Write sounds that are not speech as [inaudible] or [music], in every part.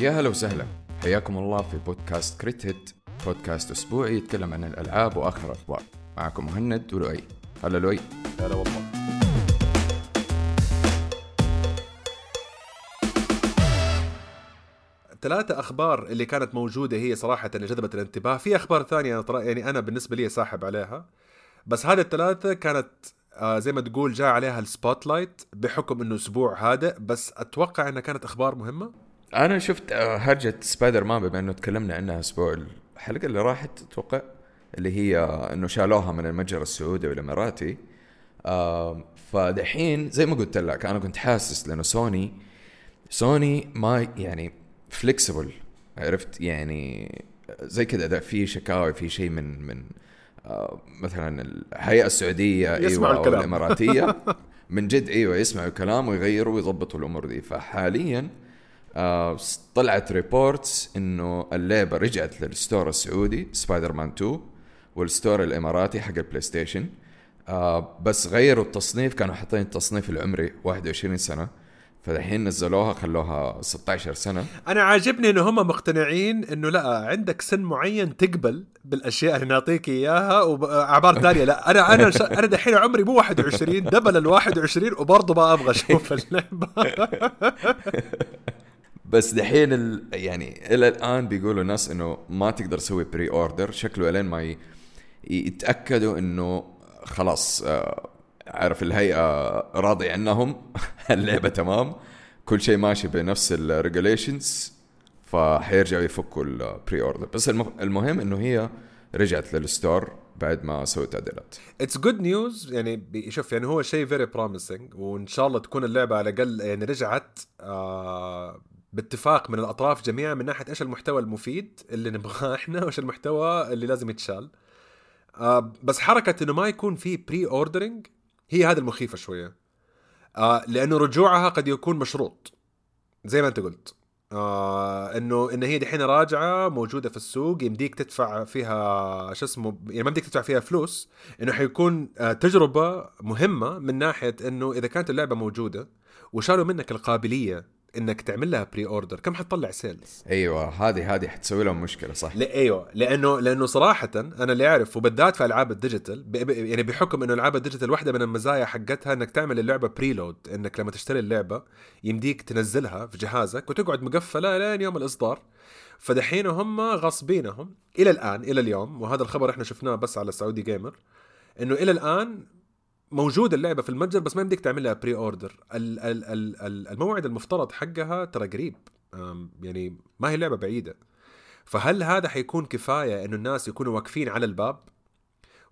يا هلا وسهلا. حياكم الله في بودكاست Crit Hit. بودكاست أسبوعي يتكلم عن الألعاب وآخر الأخبار. معكم مهند ولؤي. هلا لؤي. هلا والله. ثلاثة أخبار اللي كانت موجودة هي صراحة اللي جذبت الانتباه. في أخبار ثانية يعني أنا بالنسبة لي ساحب عليها. بس هذه الثلاثة كانت آه زي ما تقول جاء عليها ال spotlight بحكم إنه أسبوع هادئ. بس أتوقع إنها كانت أخبار مهمة. أنا شفت آه، هرجة سبايدر مان بما إنه تكلمنا عنها أسبوع الحلقة اللي راحت أتوقع اللي هي إنه شالوها من المتجر السعودي والإماراتي. آه فدحين زي ما قلت لك أنا كنت حاسس لأنه سوني سوني ما يعني flexible عرفت؟ يعني زي كذا إذا في شكاوي في شيء من من آه مثلا الهيئة السعودية أيوه أو. الإماراتية. [laughs] من جد أيوه يسمعوا الكلام ويغيروا ويضبطوا الأمور دي. فحاليا آه طلعت reports إنه اللعبه رجعت لل store السعودي سبايدر مان 2 وال store الإماراتي حق البلاي ستيشن آه بس غيروا التصنيف كانوا حاطين التصنيف العمري 21 سنة. فالحين نزلوها خلوها 16 سنة. أنا عاجبني إنه هم مقتنعين إنه لا عندك سن معين تقبل بالأشياء اللي نعطيك إياها. واعمار ثانية [laughs] لا أنا أنا ش... أنا دحين عمري مو 21 double ال 21 وبرضه ما أبغى أشوف [laughs] اللعبة. [laughs] بس دحين ال... يعني إلى الآن بيقولوا الناس إنه ما تقدر تسوي pre-order شكله لين ما ي... يتأكدوا إنه خلاص آه، عارف الهيئة راضي عنهم [laughs] اللعبة تمام. كل شيء ماشي بنفس ال regulations فحيرجعوا يفكوا ال pre-order بس الم... المهم إنه هي رجعت لل store بعد ما سووا تعديلات. It's good news يعني شوف يعني هو شيء very promising وإن شاء الله تكون اللعبة على الأقل يعني رجعت آه باتفاق من الأطراف جميعا من ناحية إيش المحتوى المفيد اللي نبغاه [laughs] إحنا وإيش المحتوى اللي لازم يتشال. آه بس حركة إنه ما يكون في pre-ordering هي هذه المخيفة شوية. آه لأنه رجوعها قد يكون مشروط. زي ما أنت قلت. آه إنه إن هي دحين راجعة موجودة في السوق يمديك تدفع فيها شو اسمه يعني ما بدك تدفع فيها فلوس إنه حيكون آه تجربة مهمة من ناحية إنه إذا كانت اللعبة موجودة وشالوا منك القابلية إنك تعمل لها pre-order كم حتطلع sales أيوه هذه هذه حتسوي لهم مشكلة صح. لا أيوه. لأنه لأنه صراحة أنا اللي اعرف وبالذات في ألعاب ال digital يعني بحكم إنه ألعاب ال digital واحدة من المزايا حقتها إنك تعمل اللعبة preload إنك لما تشتري اللعبة يمديك تنزلها في جهازك وتقعد مقفلة لين يوم الإصدار. فدحين هم غاصبينهم إلى الآن إلى اليوم وهذا الخبر إحنا شفناه بس على سعودي جيمر إنه إلى الآن موجود اللعبة في المتجر بس ما يمديك تعمل لها pre-order ال- ال- ال- ال- الموعد المفترض حقها ترى قريب. يعني ما هي لعبة بعيدة. فهل هذا حيكون كفاية إنه الناس يكونوا واقفين على الباب؟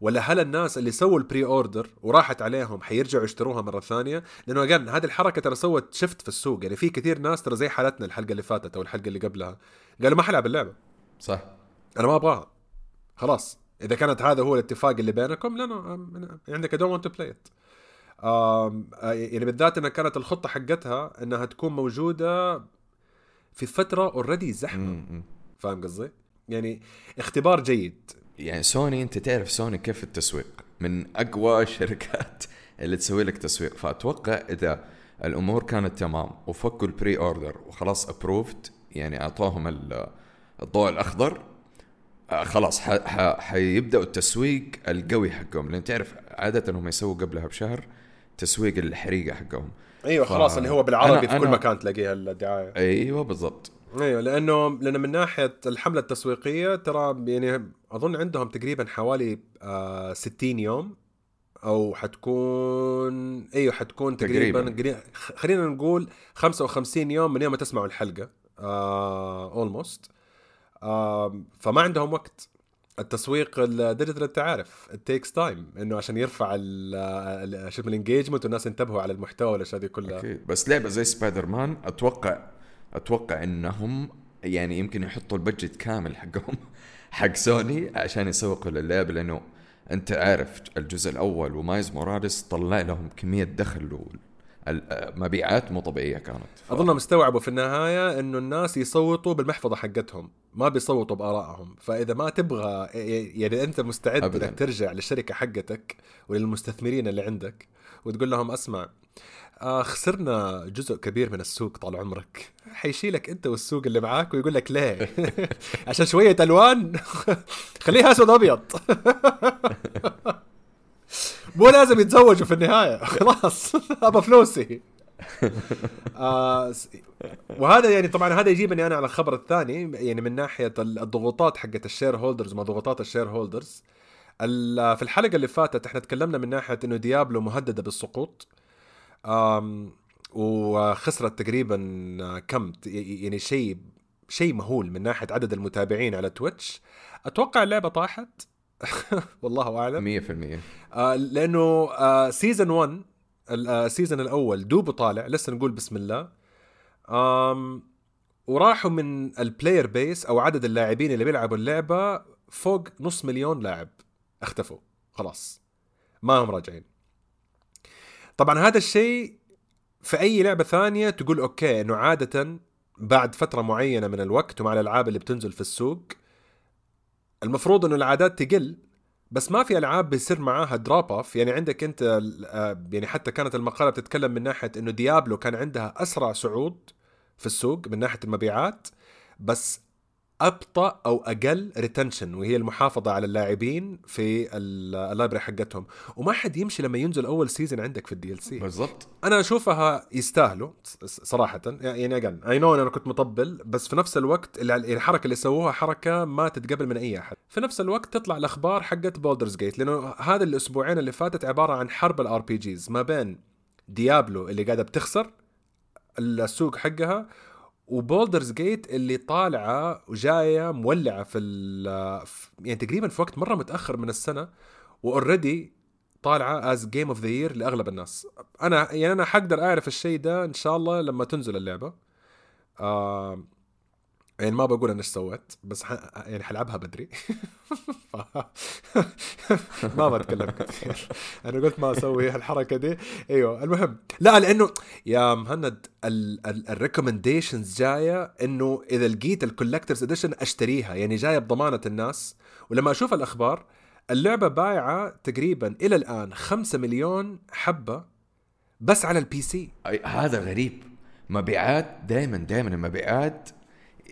ولا هل الناس اللي سووا ال pre-order وراحت عليهم حيرجعوا يشتروها مرة ثانية؟ لأنه again هذه الحركة ترى سوت shift في السوق. يعني في كثير ناس ترى زي حالتنا الحلقة اللي فاتت أو الحلقة اللي قبلها. قالوا ما حلعب اللعبة. صح. أنا ما أبغاها. خلاص. إذا كانت هذا هو الاتفاق اللي بينكم لا لا عندك I don't want to play it. آم، آه، يعني بالذات انها كانت الخطة حقتها إنها تكون موجودة في فترة already زحمة. فاهم قصدي؟ يعني اختبار جيد. يعني سوني أنت تعرف سوني كيف التسويق؟ من أقوى [laughs] الشركات اللي تسوي لك تسويق. فأتوقع إذا الأمور كانت تمام وفكوا ال pre-order وخلاص approved يعني أعطوهم ال- الضوء الأخضر خلاص ح- ح- حيبدأوا التسويق القوي حقهم لأن تعرف عادة هم يسووا قبلها بشهر تسويق الحريقة حقهم أيوه ف- خلاص اللي هو بالعربي أنا- في كل أنا- مكان تلاقيها الدعاية أيوه بالضبط أيوه لأنه لأنه من ناحية الحملة التسويقية ترى يعني أظن عندهم تقريبا حوالي آه 60 يوم أو حتكون أيوه حتكون تقريبا, تقريباً. تقريبا. خلينا نقول 55 يوم من يوم ما تسمعوا الحلقة almost آه فما عندهم وقت. التسويق ال digital انت عارف it takes time إنه عشان يرفع شو ال engagement والناس ينتبهوا على المحتوى والأشياء دي كلها. أكيد. بس لعبة زي سبايدر مان أتوقع أتوقع إنهم يعني يمكن يحطوا ال budget كامل حقهم حق سوني عشان يسوقوا للعبة لأنه أنت عارف الجزء الأول ومايلز موراليس طلع لهم كمية دخل مبيعات مو طبيعية كانت. ف- اظنهم استوعبوا في النهاية إنه الناس يصوتوا بالمحفظة حقتهم ما بيصوتوا بآرائهم. فإذا ما تبغى يعني أنت مستعد أبداً. إنك ترجع للشركة حقتك وللمستثمرين اللي عندك وتقول لهم أسمع آه خسرنا جزء كبير من السوق طال عمرك. حيشيلك أنت والسوق اللي معاك ويقول لك ليه؟ [laughs] عشان شوية ألوان. [laughs] خليها أسود أبيض. [laughs] مو لازم يتزوجوا في النهاية. [laughs] خلاص. ابى فلوسي. [laughs] آه وهذا يعني طبعا هذا يجيبني أنا على الخبر الثاني يعني من ناحية الضغوطات حقت ال shareholders ما ضغوطات ال shareholders في الحلقة اللي فاتت إحنا تكلمنا من ناحية إنه ديابلو مهددة بالسقوط. وخسرت تقريبا كم؟ يعني شيء شيء مهول من ناحية عدد المتابعين على تويتش. أتوقع اللعبة طاحت. [laughs] والله أعلم. 100% آه لأنه آه season 1 ال season الأول دوبه طالع لسه نقول بسم الله. آم وراحوا من ال player base أو عدد اللاعبين اللي بيلعبوا اللعبة فوق نص مليون لاعب. اختفوا. خلاص. ما هم راجعين. طبعا هذا الشيء في أي لعبة ثانية تقول okay إنه عادة بعد فترة معينة من الوقت ومع الألعاب اللي بتنزل في السوق المفروض إنه العادات تقل بس ما في ألعاب بيصير معاها drop off يعني عندك أنت آه، يعني حتى كانت المقالة بتتكلم من ناحية إنه ديابلو كان عندها أسرع صعود في السوق من ناحية المبيعات بس أبطأ أو أقل retention وهي المحافظة على اللاعبين في ال library حقتهم. وما حد يمشي لما ينزل أول season عندك في ال DLC بالضبط. أنا أشوفها يستاهلوا صراحة. يعني أجل I know أنا كنت مطبل بس في نفس الوقت الحركة اللي سووها حركة ما تتقبل من أي أحد. في نفس الوقت تطلع الأخبار حقت بولدرز جيت لأنه هذا الأسبوعين اللي فاتت عبارة عن حرب ال RPGs ما بين ديابلو اللي قاعدة بتخسر السوق حقها وبولدرز جيت اللي طالعة وجاية مولعة في يعني تقريبا في وقت مرة متأخر من السنة و already طالعة as game of the year لأغلب الناس. أنا يعني أنا حقدر أعرف الشيء ده إن شاء الله لما تنزل اللعبة. آه يعني ما بقول أنا إيش سويت بس ح... يعني حلعبها بدري. [laughs] ما بتكلم كثير. أنا قلت ما أسوي الحركه دي. أيوه المهم. لا لأنه يا مهند ال recommendations جاية إنه إذا لقيت ال collector's edition أشتريها. يعني جاية بضمانة الناس. ولما أشوف الأخبار اللعبة بايعة تقريبا إلى الآن 5 مليون حبة بس على ال PC هذا غريب. مبيعات دائما دائما المبيعات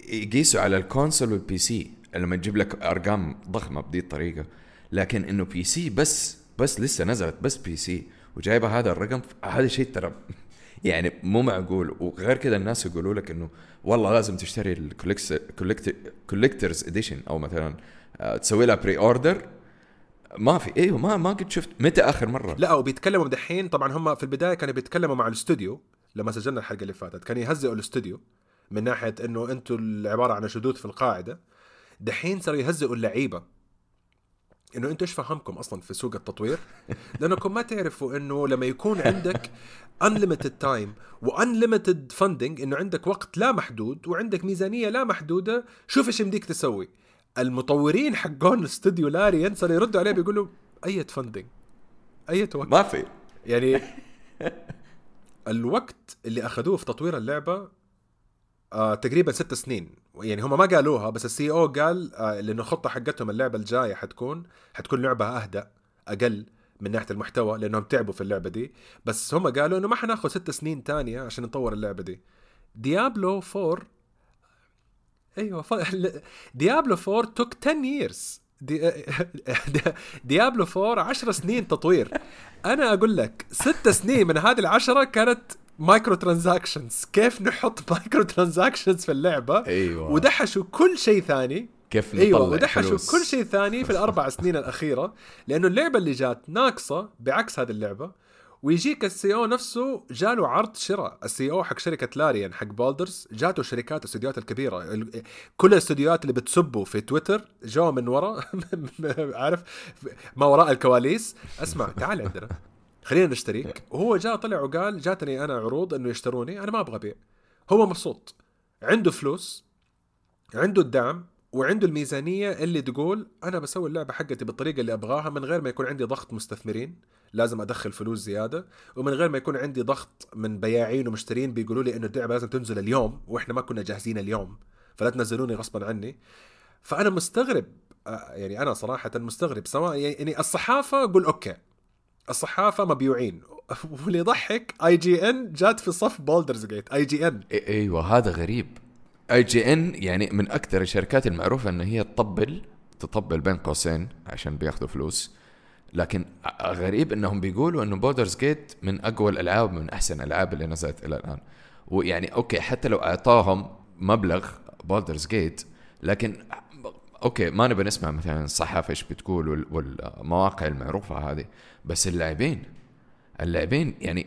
يقيسوا على ال console وال PC لما تجيب لك أرقام ضخمة بدي الطريقة. لكن إنه PC بس بس لسه نزلت بس PC وجايبة هذا الرقم هذا شيء ترى [laughs] يعني مو معقول. وغير كذا الناس يقولوا لك إنه والله لازم تشتري ال collector's edition أو مثلا آه، تسوي لها pre-order ما في. إيوه ما ما قد شفت. متى آخر مرة؟ لا وبيتكلموا دحين. طبعا هم في البداية كانوا بيتكلموا مع الاستوديو لما سجلنا الحلقة اللي فاتت. كانوا يهزئوا الاستوديو من ناحية إنه أنتم عباره عن شذوذ في القاعدة دحين صاروا يهزئوا اللعيبة. إنه أنتوا إيش فهمكم أصلا في سوق التطوير؟ [laughs] لأنكم ما تعرفوا إنه لما يكون عندك unlimited time و unlimited funding إنه عندك وقت لا محدود وعندك ميزانية لا محدودة شوف إيش يمديك تسوي. المطورين حقون استوديو لاريان صاروا يردوا عليه بيقولوا أي funding أي وقت ما في. يعني [laughs] الوقت اللي أخذوه في تطوير اللعبة آه تقريبا ست سنين. يعني هم ما قالوها بس ال CEO قال آه لأنه الخطة حقتهم اللعبة الجاية حتكون حتكون لعبة اهدى أقل من ناحية المحتوى لأنهم تعبوا في اللعبة دي. بس هم قالوا إنه ما حناخذ ست سنين تانية عشان نطور اللعبة دي. ديابلو 4 أيوه ف... [laughs] ديابلو 4 took 10 years. دي... [laughs] ديابلو 4 10 سنين تطوير. أنا أقول لك ست سنين من هذه العشرة كانت microtransactions كيف نحط [laughs] microtransactions في اللعبة؟ أيوه. ودحشوا كل شيء ثاني. كيف نطلع أيوه ودحشوا كل شيء ثاني في الأربع [laughs] سنين الأخيرة لأنه اللعبة اللي جات ناقصة بعكس هذه اللعبة. ويجيك ال CEO نفسه جاله عرض شراء. ال CEO حق شركة لاريان حق بولدرز جاته شركات الاستديوهات الكبيرة. كل الاستديوهات اللي بتسبوا في تويتر جو من ورا [laughs] عارف؟ ما وراء الكواليس. اسمع تعال عندنا. خلينا نشتريك وهو جاء طلع وقال جاتني أنا عروض إنه يشتروني أنا ما أبغى أبيع. هو مبسوط. عنده فلوس عنده الدعم وعنده الميزانية اللي تقول أنا بسوي اللعبة حقتي بالطريقة اللي أبغاها من غير ما يكون عندي ضغط مستثمرين. لازم أدخل فلوس زيادة. ومن غير ما يكون عندي ضغط من بياعين ومشترين بيقولوا لي إنه اللعبة لازم تنزل اليوم وإحنا ما كنا جاهزين اليوم. فلا تنزلوني غصبا عني. فأنا مستغرب آه، يعني أنا صراحة مستغرب سواء يعني الصحافة قول okay. الصحافة مبيوعين. [laughs] واللي يضحك اي جي ان جات في صف بولدرز جيت اي جي ان إيوه هذا غريب. اي جي ان يعني من أكثر الشركات المعروفة ان هي تطبل تطبل بين قوسين عشان بياخذوا فلوس. لكن غريب إنهم بيقولوا إنه بولدرز جيت من أقوى الألعاب من أحسن الألعاب اللي نزلت إلى الآن. ويعني okay حتى لو أعطاهم مبلغ بولدرز جيت لكن okay ما نبي نسمع مثلا الصحافة إيش بتقول والمواقع المعروفة هذه بس اللاعبين اللاعبين يعني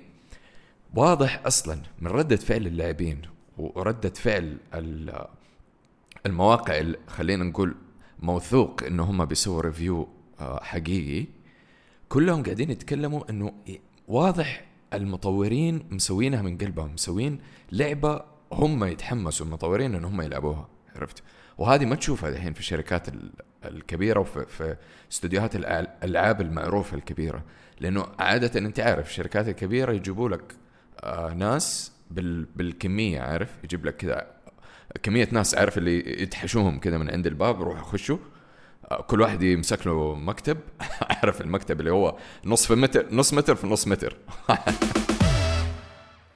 واضح أصلا من ردة فعل اللاعبين ورده فعل المواقع اللي خلينا نقول موثوق إنه هم بيسووا ريفيو آه، حقيقي كلهم قاعدين يتكلموا إنه واضح المطورين مسوينها من قلبهم مسوين لعبة هم يتحمسوا المطورين ان هم يلعبوها عرفت؟ وهذه ما تشوفها الحين في الشركات الكبيرة وفي في استديوهات الألعاب المعروفة الكبيرة. لأنه عادة أنت عارف الشركات الكبيرة يجيبوا لك آه ناس بال بالكمية عارف؟ يجيب لك كذا كمية ناس عارف؟ اللي يدحشوهم كذا من عند الباب روحوا خشوا آه، كل واحد يمسك له مكتب. [laughs] عارف المكتب اللي هو نص في متر نص متر في نص متر. [laughs]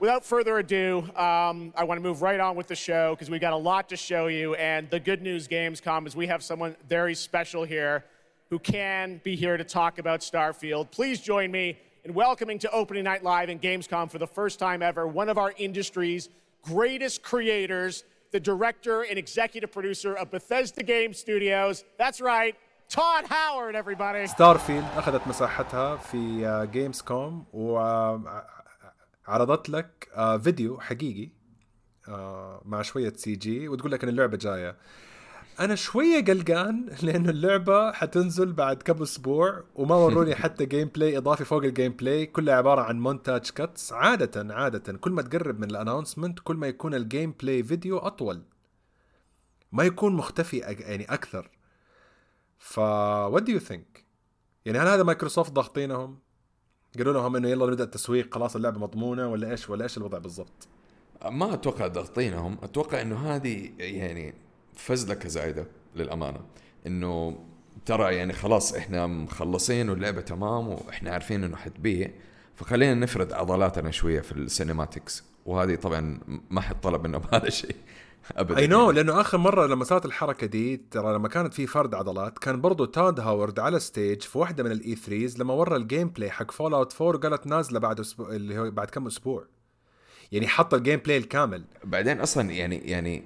without further ado, um, I want to move right on with the show because we've got a lot to show you. And the good news, Gamescom, is we have someone very special here who can be here to talk about Starfield. Please join me in welcoming to Opening Night Live in Gamescom for the first time ever one of our industry's greatest creators, the director and executive producer of Bethesda Game Studios. That's right, Todd Howard, everybody. Starfield أخذت مساحتها في Gamescom و عرضت لك آه، فيديو حقيقي آه، مع شوية سي جي وتقول لك إن اللعبة جاية. أنا شوية قلقان [laughs] لأنه اللعبة حتنزل بعد كم أسبوع وما وروني [laughs] حتى gameplay إضافي فوق ال gameplay كلها عبارة عن montage cuts عادة عادة كل ما تقرب من ال announcement كل ما يكون ال gameplay video أطول. ما يكون مختفي يعني أكثر. ف what do you think يعني هل هذا مايكروسوفت ضاغطينهم؟ قالوا لهم إنه يلا نبدأ التسويق خلاص اللعبة مضمونة ولا إيش ولا إيش الوضع بالضبط؟ ما أتوقع ضاغطينهم أتوقع إنه هذه يعني فزلكه زايده للأمانة. إنه ترى يعني خلاص إحنا مخلصين واللعبة تمام وإحنا عارفين إنه حتبيع فخلينا نفرد عضلاتنا شوية في ال cinematics. وهذه طبعا ما حد طلب منهم [laughs] هذا الشيء. ابدا. I know لأنه آخر مرة لما صارت الحركة دي ترى لما كانت في فرد عضلات كان برضو تاد هاورد على stage في واحدة من الاي 3 لما ورى ال gameplay حق فول اوت 4 وقالت نازلة بعد أسبوع اللي هو بعد كم أسبوع. يعني حط ال gameplay الكامل. بعدين أصلا يعني يعني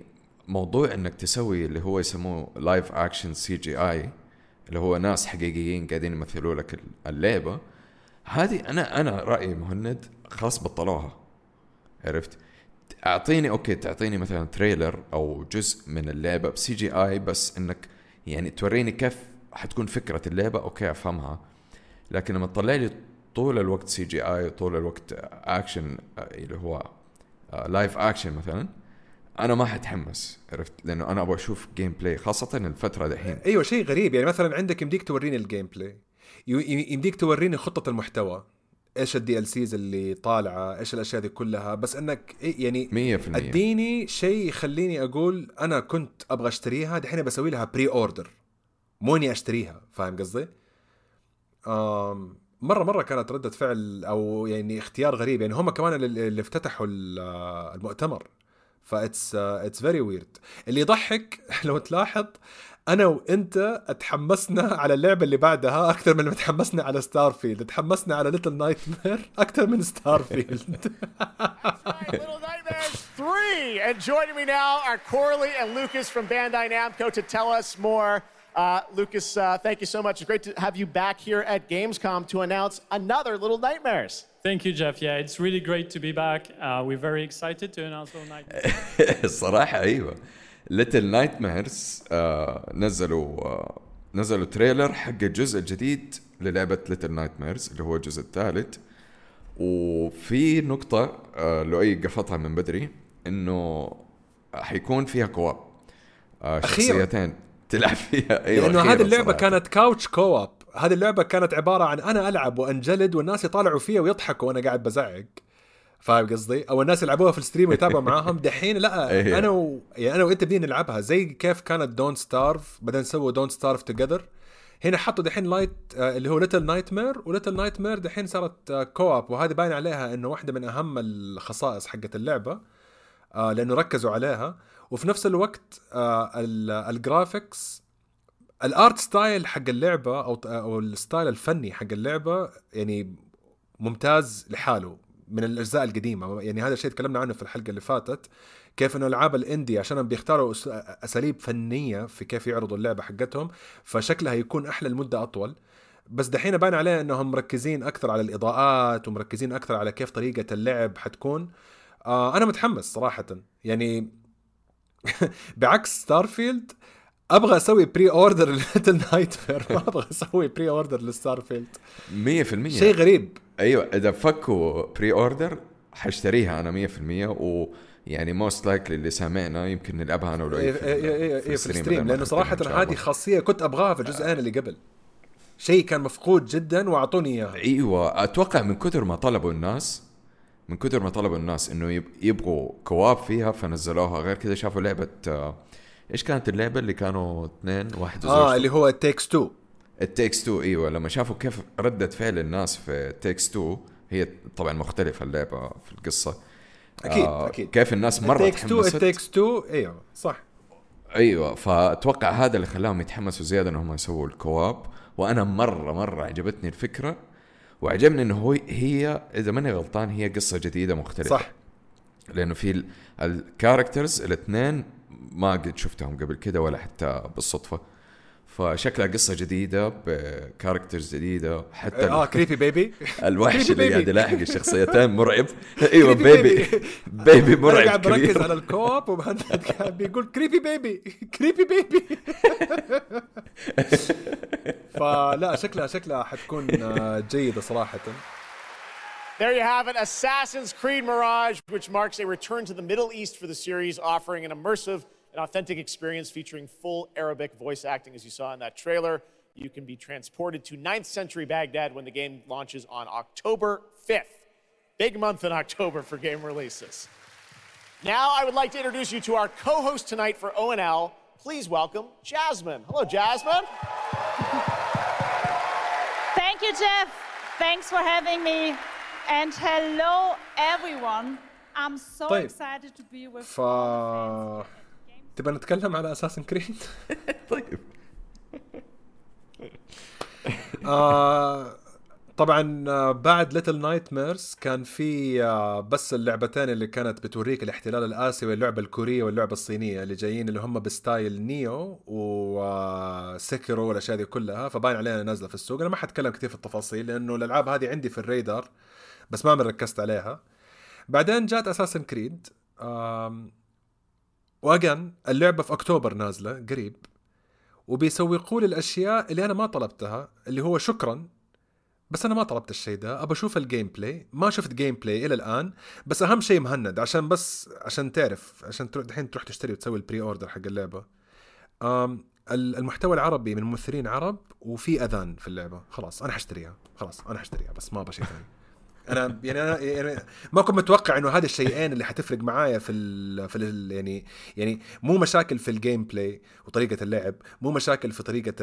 موضوع إنك تسوي اللي هو يسموه live action CGI اللي هو ناس حقيقيين قاعدين يمثلوا لك اللعبة هذه أنا أنا رأيي مهند خلاص بطلوها. عرفت؟ أعطيني okay تعطيني مثلا trailer أو جزء من اللعبة ب CGI بس إنك يعني توريني كيف حتكون فكرة اللعبة. okay أفهمها. لكن لما تطلع لي طول الوقت CGI طول الوقت اكشن اللي هو live action مثلا أنا ما حتحمس عرفت؟ لأنه أنا أبغى أشوف gameplay خاصة الفترة دحين. أيوه شيء غريب. يعني مثلا عندك يمديك توريني ال gameplay يمديك توريني خطة المحتوى. إيش ال DLCs اللي طالعة؟ إيش الأشياء دي كلها؟ بس إنك إيه يعني 100% أديني شيء يخليني أقول أنا كنت أبغى أشتريها دحين بسوي لها pre-order مو إني أشتريها فاهم قصدي؟ مرة مرة كانت ردة فعل أو يعني اختيار غريب. يعني هم كمان اللي افتتحوا المؤتمر. ف it's it's very weird اللي يضحك [laughs] لو تلاحظ أنا وانت تحمسنا على اللعبه اللي بعدها أكثر من ما تحمسنا على Starfield تحمسنا على Little Nightmare أكثر من Starfield three and joining me now are Corley and Lucas from Bandai Namco to tell us more uh, Lucas, uh, thank you so much. It's great to have you back here at Gamescom to announce another Little Nightmares. Thank you, Jeff. Yeah, it's really great to be back. Uh, we're very excited to announce Little Nightmares. الصراحة أيوة. ليتل نايت ميرز نزلوا uh, نزلوا تريلر حق الجزء الجديد للعبة ليتل نايت ميرز اللي هو الجزء الثالث. وفي نقطة uh, لؤي قفطها من بدري إنه حيكون فيها co-op uh, شخصيتين تلعب فيها. أيوه لأنه هذه اللعبة صراحة. كانت couch co-op هذه اللعبة كانت عبارة عن أنا ألعب وأنجلد والناس يطالعوا فيها ويضحكوا وأنا قاعد بزعق. فاهم قصدي؟ أو الناس يلعبوها في ال stream ويتابعوا [laughs] معاهم. دحين لا إيه. أنا و... يعني أنا وأنت بدينا نلعبها. زي كيف كانت Don't Starve بعدين سووا Don't Starve Together هنا حطوا دحين light آه اللي هو Little Nightmare و Little Nightmare دحين صارت آه co-op وهذه باين عليها إنه واحدة من أهم الخصائص حقت اللعبة آه لأنه ركزوا عليها. وفي نفس الوقت آه ال graphics ال art style حق اللعبة أو أو ال style الفني حق اللعبة يعني ممتاز لحاله. من الأجزاء القديمة. يعني هذا الشيء تكلمنا عنه في الحلقة اللي فاتت كيف إنه ألعاب ال indie عشان بيختاروا أساليب فنية في كيف يعرضوا اللعبة حقتهم فشكلها يكون أحلى لمدة أطول. بس دحين باين عليه إنهم مركزين أكثر على الإضاءات ومركزين أكثر على كيف طريقة اللعب حتكون. آه أنا متحمس صراحة. يعني [laughs] بعكس Starfield أبغى أسوي pre-order ل Little Nightmare ما أبغى أسوي pre-order ل Starfield 100% شيء غريب. أيوه إذا فكوا pre-order حاشتريها أنا 100% ويعني most likely اللي سامعنا يمكن نلعبها أنا ولو إيه إيه إيه في ال stream لأنه صراحة هذه خاصية كنت أبغاها في الجزئين اللي قبل. شيء كان مفقود جدا وأعطوني اياه أيوه أتوقع من كثر ما طلبوا الناس من كثر ما طلبوا الناس إنه يبغوا co-op فيها فنزلوها. غير كذا شافوا لعبة آه إيش كانت اللعبة اللي كانوا اثنين واحد آه اللي هو Takes 2 It Takes 2 إيوه لما شافوا كيف ردة فعل الناس في Takes 2 هي طبعا مختلفة اللعبة في القصة. أكيد آه أكيد. كيف الناس مرة Takes 2 It Takes 2 إيوه صح. إيوه فأتوقع هذا اللي خلاهم يتحمسوا زيادة إنهم يسووا ال co-op. وأنا مرة مرة عجبتني الفكرة وعجبني إنه هو هي إذا ماني غلطان هي قصة جديدة مختلفة. صح. لأنه في ال characters الاثنين ما قد شفتهم قبل كده ولا حتى بالصدفة. فشكلها قصة جديدة ب characters جديدة حتى آه creepy baby [laughs] الوحش اللي قاعد يلاحق الشخصيتين مرعب. [laughs] إيوه baby baby [laughs] مرعب قاعد بركز على ال co-op ومهند بيقول creepy baby creepy baby فلا شكلها شكلها حتكون جيدة صراحة. There you have it, Assassin's Creed Mirage, which marks a return to the Middle East for the series, offering an immersive and authentic experience featuring full Arabic voice acting, as you saw in that trailer. You can be transported to 9th century Baghdad when the game launches on October 5th. Big month in October for game releases. Now, I would like to introduce you to our co host tonight for ONL. Please welcome Jasmine. Hello, Jasmine. Thank you, Jeff. Thanks for having me. And hello, everyone. I'm so طيب. excited to be with ف. تبغى نتكلم على Assassin's Creed؟ [laughs] طيب آه طبعا آه، بعد Little Nightmares كان في آه، بس اللعبتين اللي كانت بتوريك الاحتلال الاسيوي اللعبه الكورية واللعبة الصينية اللي جايين اللي هم ب style Nioh و Sekiro والأشياء دي كلها فباين علينا نازلة في السوق أنا ما حتكلم كثير في التفاصيل لأنه الألعاب هذه عندي في الريدار بس ما ركزت عليها. بعدين جات Assassin's Creed و again اللعبة في أكتوبر نازلة قريب وبيسوقوا لي الأشياء اللي أنا ما طلبتها اللي هو شكرا بس أنا ما طلبت الشيء ده أبى أشوف ال gameplay ما شفت gameplay إلى الآن بس أهم شيء مهند عشان بس عشان تعرف عشان تروح دحين تروح تشتري وتسوي ال pre-order حق اللعبة. المحتوى العربي من ممثلين عرب وفي أذان في اللعبة. خلاص أنا حشتريها. خلاص أنا حشتريها بس ما أبغى شيء ثاني. أنا يعني أنا يعني ما كنت متوقع إنه هذه الشيئين اللي حتفرق معايا في ال في ال يعني يعني مو مشاكل في ال gameplay وطريقة اللعب مو مشاكل في طريقة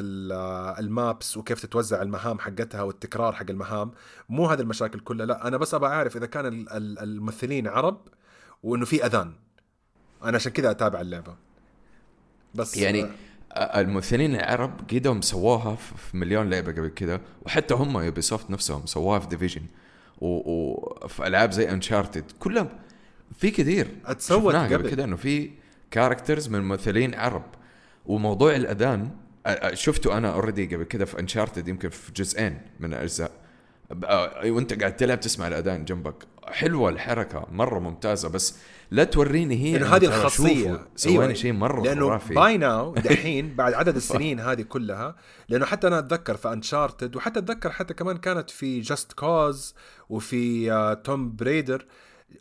ال maps وكيف تتوزع المهام حقتها والتكرار حق المهام مو هذه المشاكل كلها لا أنا بس أبغى أعرف إذا كان الممثلين عرب وإنه في أذان. أنا عشان كذا أتابع اللعبة. بس يعني الممثلين العرب قدروا سووها في مليون لعبة قبل كده وحتى هم Ubisoft نفسهم سووها في Division وفي ألعاب زي Uncharted كلها في كثير. اتسوت قبل كذا إنه في characters من ممثلين عرب. وموضوع الأذان شفته أنا already قبل كذا في Uncharted يمكن في جزئين من الاجزاء وأنت قاعد تلعب تسمع الأذان جنبك. حلوة الحركة مرة ممتازة بس لا توريني هي انه هذه الخاصية أيوة. شيء مرة لأنه خرافي by now [laughs] دحين بعد عدد السنين هذه كلها لأنه حتى أنا أتذكر في Uncharted وحتى أتذكر حتى كمان كانت في Just Cause وفي Tomb Raider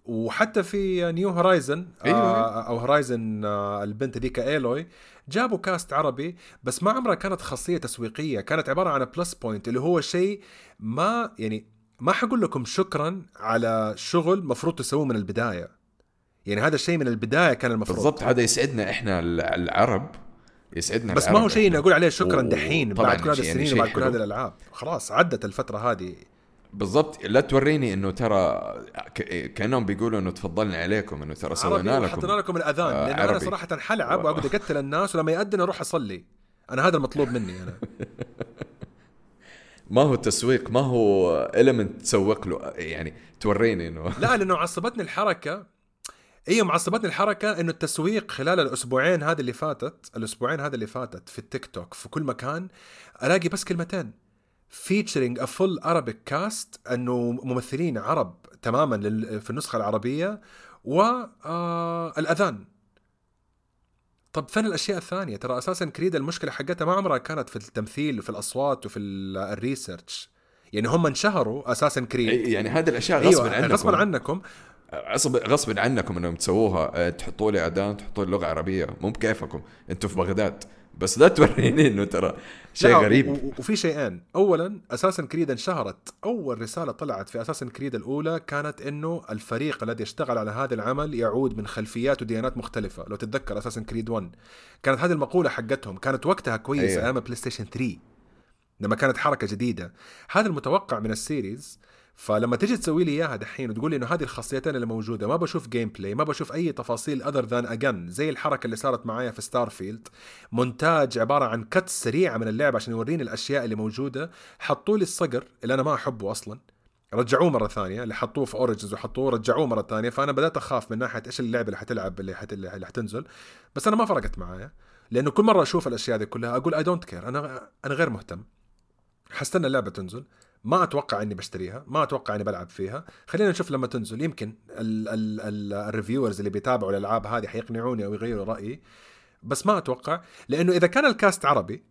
وحتى في new Horizon أيوة. آه أو Horizon آه البنت ذيك Aloy جابوا cast عربي بس ما عمرها كانت خاصية تسويقية كانت عبارة عن plus point اللي هو شيء ما يعني ما حقول لكم شكرا على شغل مفروض تسووه من البداية؟ يعني هذا الشيء من البداية كان المفروض. بالضبط هذا يسعدنا إحنا العرب. يسعدنا بس ما هو شيء. أقول عليه شكرا دحين بعد كل هذه يعني السنين شيء وبعد كل. هذه الألعاب. خلاص عدت الفترة هذه. بالضبط. لا توريني إنه ترى كأنهم بيقولوا إنه تفضلنا عليكم إنه ترى سوينا لكم. وحطينا لكم الأذان آه، لأنه أنا. صراحة حلعب وأقعد أقتل الناس ولما يأذن أروح أصلي. أنا هذا المطلوب مني أنا. [laughs] ما هو تسويق ما هو المنت تسوق له يعني توريني إنه. لا لأنه عصبتني الحركة. أيوه معصبتني الحركة إنه التسويق خلال الأسبوعين هذه اللي فاتت الأسبوعين هذه اللي فاتت في التيك توك في كل مكان ألاقي بس كلمتين. featuring a full Arabic cast إنه ممثلين عرب تماما في النسخة العربية والاذان طب فين الأشياء الثانية؟ ترى Assassin's Creed المشكلة حقتها ما عمرها كانت في التمثيل وفي الأصوات وفي ال- ال research. يعني هم انشهروا Assassin's Creed. يعني هذه الأشياء غصبا أيوه عنكم. غصبا عنكم. غصب غصب عنكم إنهم تسووها أه، تحطوا لي اذان تحطوا لي لغة عربية. مو بكيفكم. أنتم في بغداد. بس لا توريني إنه ترى شيء غريب. وفي شيئين. اولا Assassin's Creed انشهرت أول رسالة طلعت في Assassin's Creed الأولى كانت إنه الفريق الذي اشتغل على هذا العمل يعود من خلفيات وديانات مختلفة. لو تتذكر Assassin's Creed 1 كانت هذه المقولة حقتهم. كانت وقتها كويسة أيوة. أيام PlayStation 3 لما كانت حركة جديدة. هذا المتوقع من ال series فلما تيجي تسوي لي إياها دحين وتقول لي إنه هذه الخاصيتين اللي موجودة ما بشوف gameplay ما بشوف أي تفاصيل other than again زي الحركة اللي صارت معايا في Starfield مونتاج عبارة عن cut سريعه من اللعبه عشان يوريني الأشياء اللي موجودة. حطوا لي الصقر اللي أنا ما أحبه أصلا. رجعوه مرة ثانية اللي حطوه في Origins وحطوه رجعوه مرة ثانية. فأنا بدأت أخاف من ناحية إيش اللعبة اللي حتلعب اللي, حت... اللي حتنزل. بس أنا ما فرقت معايا. لأنه كل مرة أشوف الأشياء دي كلها أقول I don't care أنا أنا غير مهتم. حستنى اللعبة تنزل. ما أتوقع إني بشتريها ما أتوقع إني بلعب فيها. خلينا نشوف لما تنزل. يمكن ال- ال- ال- ال reviewers اللي بيتابعوا الألعاب هذه حيقنعوني أو يغيروا رأيي بس ما أتوقع. لأنه إذا كان ال cast عربي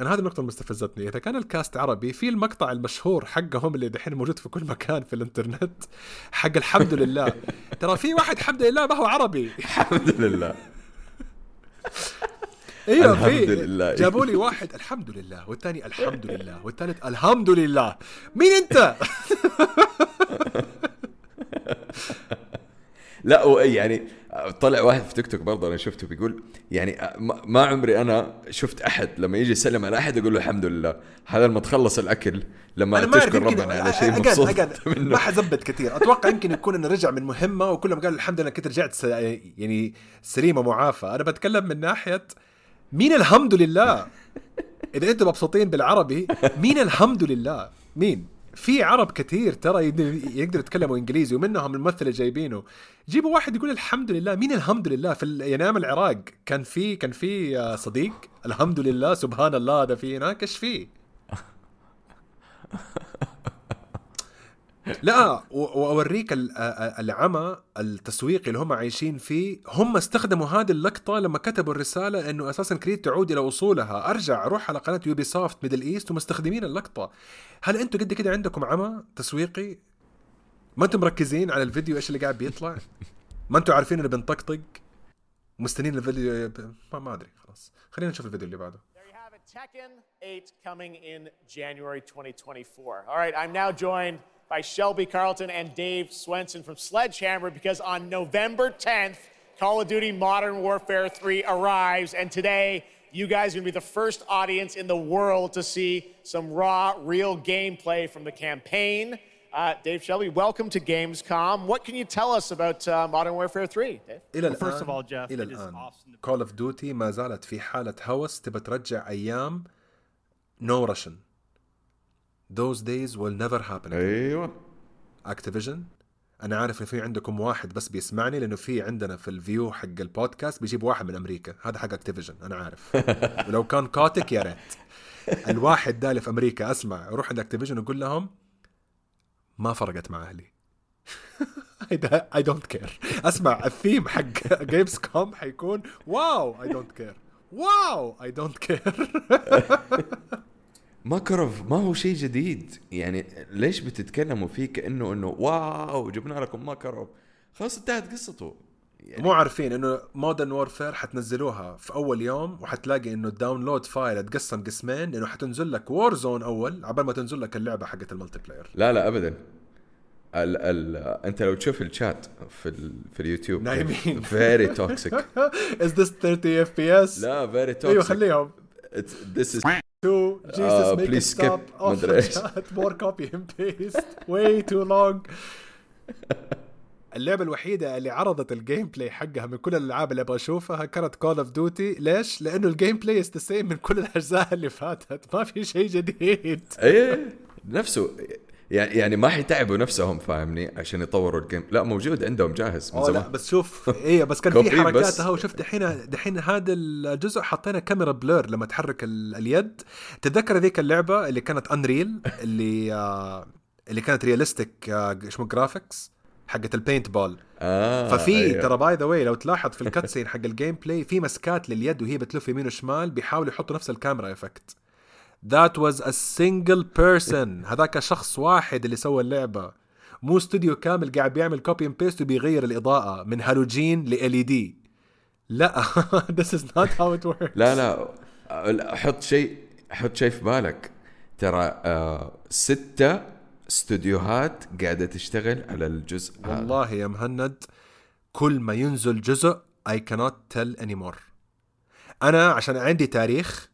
أنا هذه النقطة اللي مستفزتني، إذا كان ال cast عربي في المقطع المشهور حقهم اللي دحين موجود في كل مكان في الإنترنت حق الحمد لله، ترى في واحد الحمد لله ما هو عربي، الحمد لله. أيوه الحمد في لله. جابوا لي واحد الحمد لله والثاني الحمد لله والثالث الحمد لله مين أنت؟ [laughs] لا و- يعني طلع واحد في تيك توك برضه أنا شفته بيقول يعني ما عمري أنا شفت أحد لما يجي يسلم على أحد يقول له الحمد لله هذا لما تخلص الأكل لما تشكر ربنا على شيء مبسوط أجل، ما منه حزبط [laughs] كثير أتوقع يمكن يكون انه رجع من مهمة وكلهم قال الحمد لله كنت رجعت. يعني سليمة معافى أنا بتكلم من ناحية مين الحمد لله؟ إذا أنتم مبسوطين بالعربي مين الحمد لله؟ مين؟ في عرب كثير ترى يقدروا يتكلموا إنجليزي ومنهم الممثل اللي جايبينه. جيبوا واحد يقول الحمد لله مين الحمد لله؟ في يعني أيام العراق كان في كان في آه، صديق الحمد لله سبحان الله هذا في هناك إيش فيه لا وأوريك العمى التسويقي اللي هم عايشين فيه. هم استخدموا هذه اللقطة لما كتبوا الرسالة إنه Assassin's Creed تعود إلى أصولها. أرجع أروح على قناة Ubisoft Middle East ومستخدمين اللقطة. هل أنتم قد كده عندكم عمى تسويقي؟ ما أنتم مركزين على الفيديو إيش اللي قاعد بيطلع؟ ما أنتم عارفين إنه بنطقطق؟ مستنين الفيديو ما, ما أدري خلاص. خلينا نشوف الفيديو اللي بعده. Tekken 8 coming in January 2024. All right, I'm now joined by Shelby Carlton and Dave Swenson from Sledgehammer because on November 10th, Call of Duty Modern Warfare 3 arrives, and today you guys are going to be the first audience in the world to see some raw, real gameplay from the campaign. Uh, Dave Shelby, welcome to Gamescom. What can you tell us about uh, Modern Warfare 3, Dave? الى Well, first الان of all, Jeff, الى it is الان awesome to- كول اوف ديوتي ما زالت في حاله هوس تبى ترجع ايام نو راشن those days will never happen أيوه. Activision أنا عارف إن في عندكم واحد بس بيسمعني لأنه في عندنا في ال view حق البودكاست بيجيب واحد من أمريكا. هذا حق Activision أنا عارف. [laughs] ولو كان كاتك يا ريت. الواحد ده اللي في أمريكا أسمع روح عند Activision وقول لهم ما فرقت مع أهلي. I don't care أسمع الثيم حق [laughs] Gamescom حيكون wow I don't care wow I don't care ماكروف ما هو شيء جديد. يعني ليش بتتكلموا فيه كأنه إنه wow جبنا لكم ماكروف خلاص انتهت قصته. يعني مو عارفين إنه Modern Warfare حتنزلوها في أول يوم وحتلاقي إنه ال download file اتقسم قسمين إنه حتنزل لك Warzone أول عبال ما تنزل لك اللعبة حقت ال multiplayer. لا لا ابدا. ال ال أنت لو تشوف الشات في ال في اليوتيوب. نايمين. very toxic از ذس 30 اف بي اس لا فيري توكسيك أيوه خليهم. ذس از stop. Off مدري the إيش. chat more copy and paste. Way too long. [laughs] اللعبة الوحيدة اللي عرضت الجيم بلاي حقها من كل الألعاب اللي أبغى أشوفها كانت كول اوف ديوتي، ليش؟ لأنه الجيم بلاي از من كل الأجزاء اللي فاتت، ما في شيء جديد. إيه نفسه. يعني يعني ما حيتعبوا نفسهم فاهمني؟ عشان يطوروا الجيم لا موجود عندهم جاهز من أوه لا زمان. بس شوف [laughs] إيه بس كان في حركات. أهو وشفت دحين دحين هذا الجزء حطينا كاميرا blur لما تحرك ال- اليد. تتذكر ذيك اللعبة اللي كانت unreal اللي آه اللي كانت realistic آه اسمه graphics حقت ال paintball آه ففي أيوه. ترى by the way لو تلاحظ في ال cutscene حق ال gameplay في مسكات لليد وهي بتلف يمين وشمال بيحاولوا يحطوا نفس الكاميرا effect That was a single person. هذاك شخص واحد اللي سوى اللعبة. مو استوديو كامل قاعد بيعمل copy and paste وبيغير الإضاءة من هالوجين ل LED لا [laughs] this is not how it works. لا لا. حط شيء حط شيء في بالك. ترى آه ستة استوديوهات قاعدة تشتغل على الجزء هذا. والله يا مهند كل ما ينزل جزء I cannot tell anymore. أنا عشان عندي تاريخ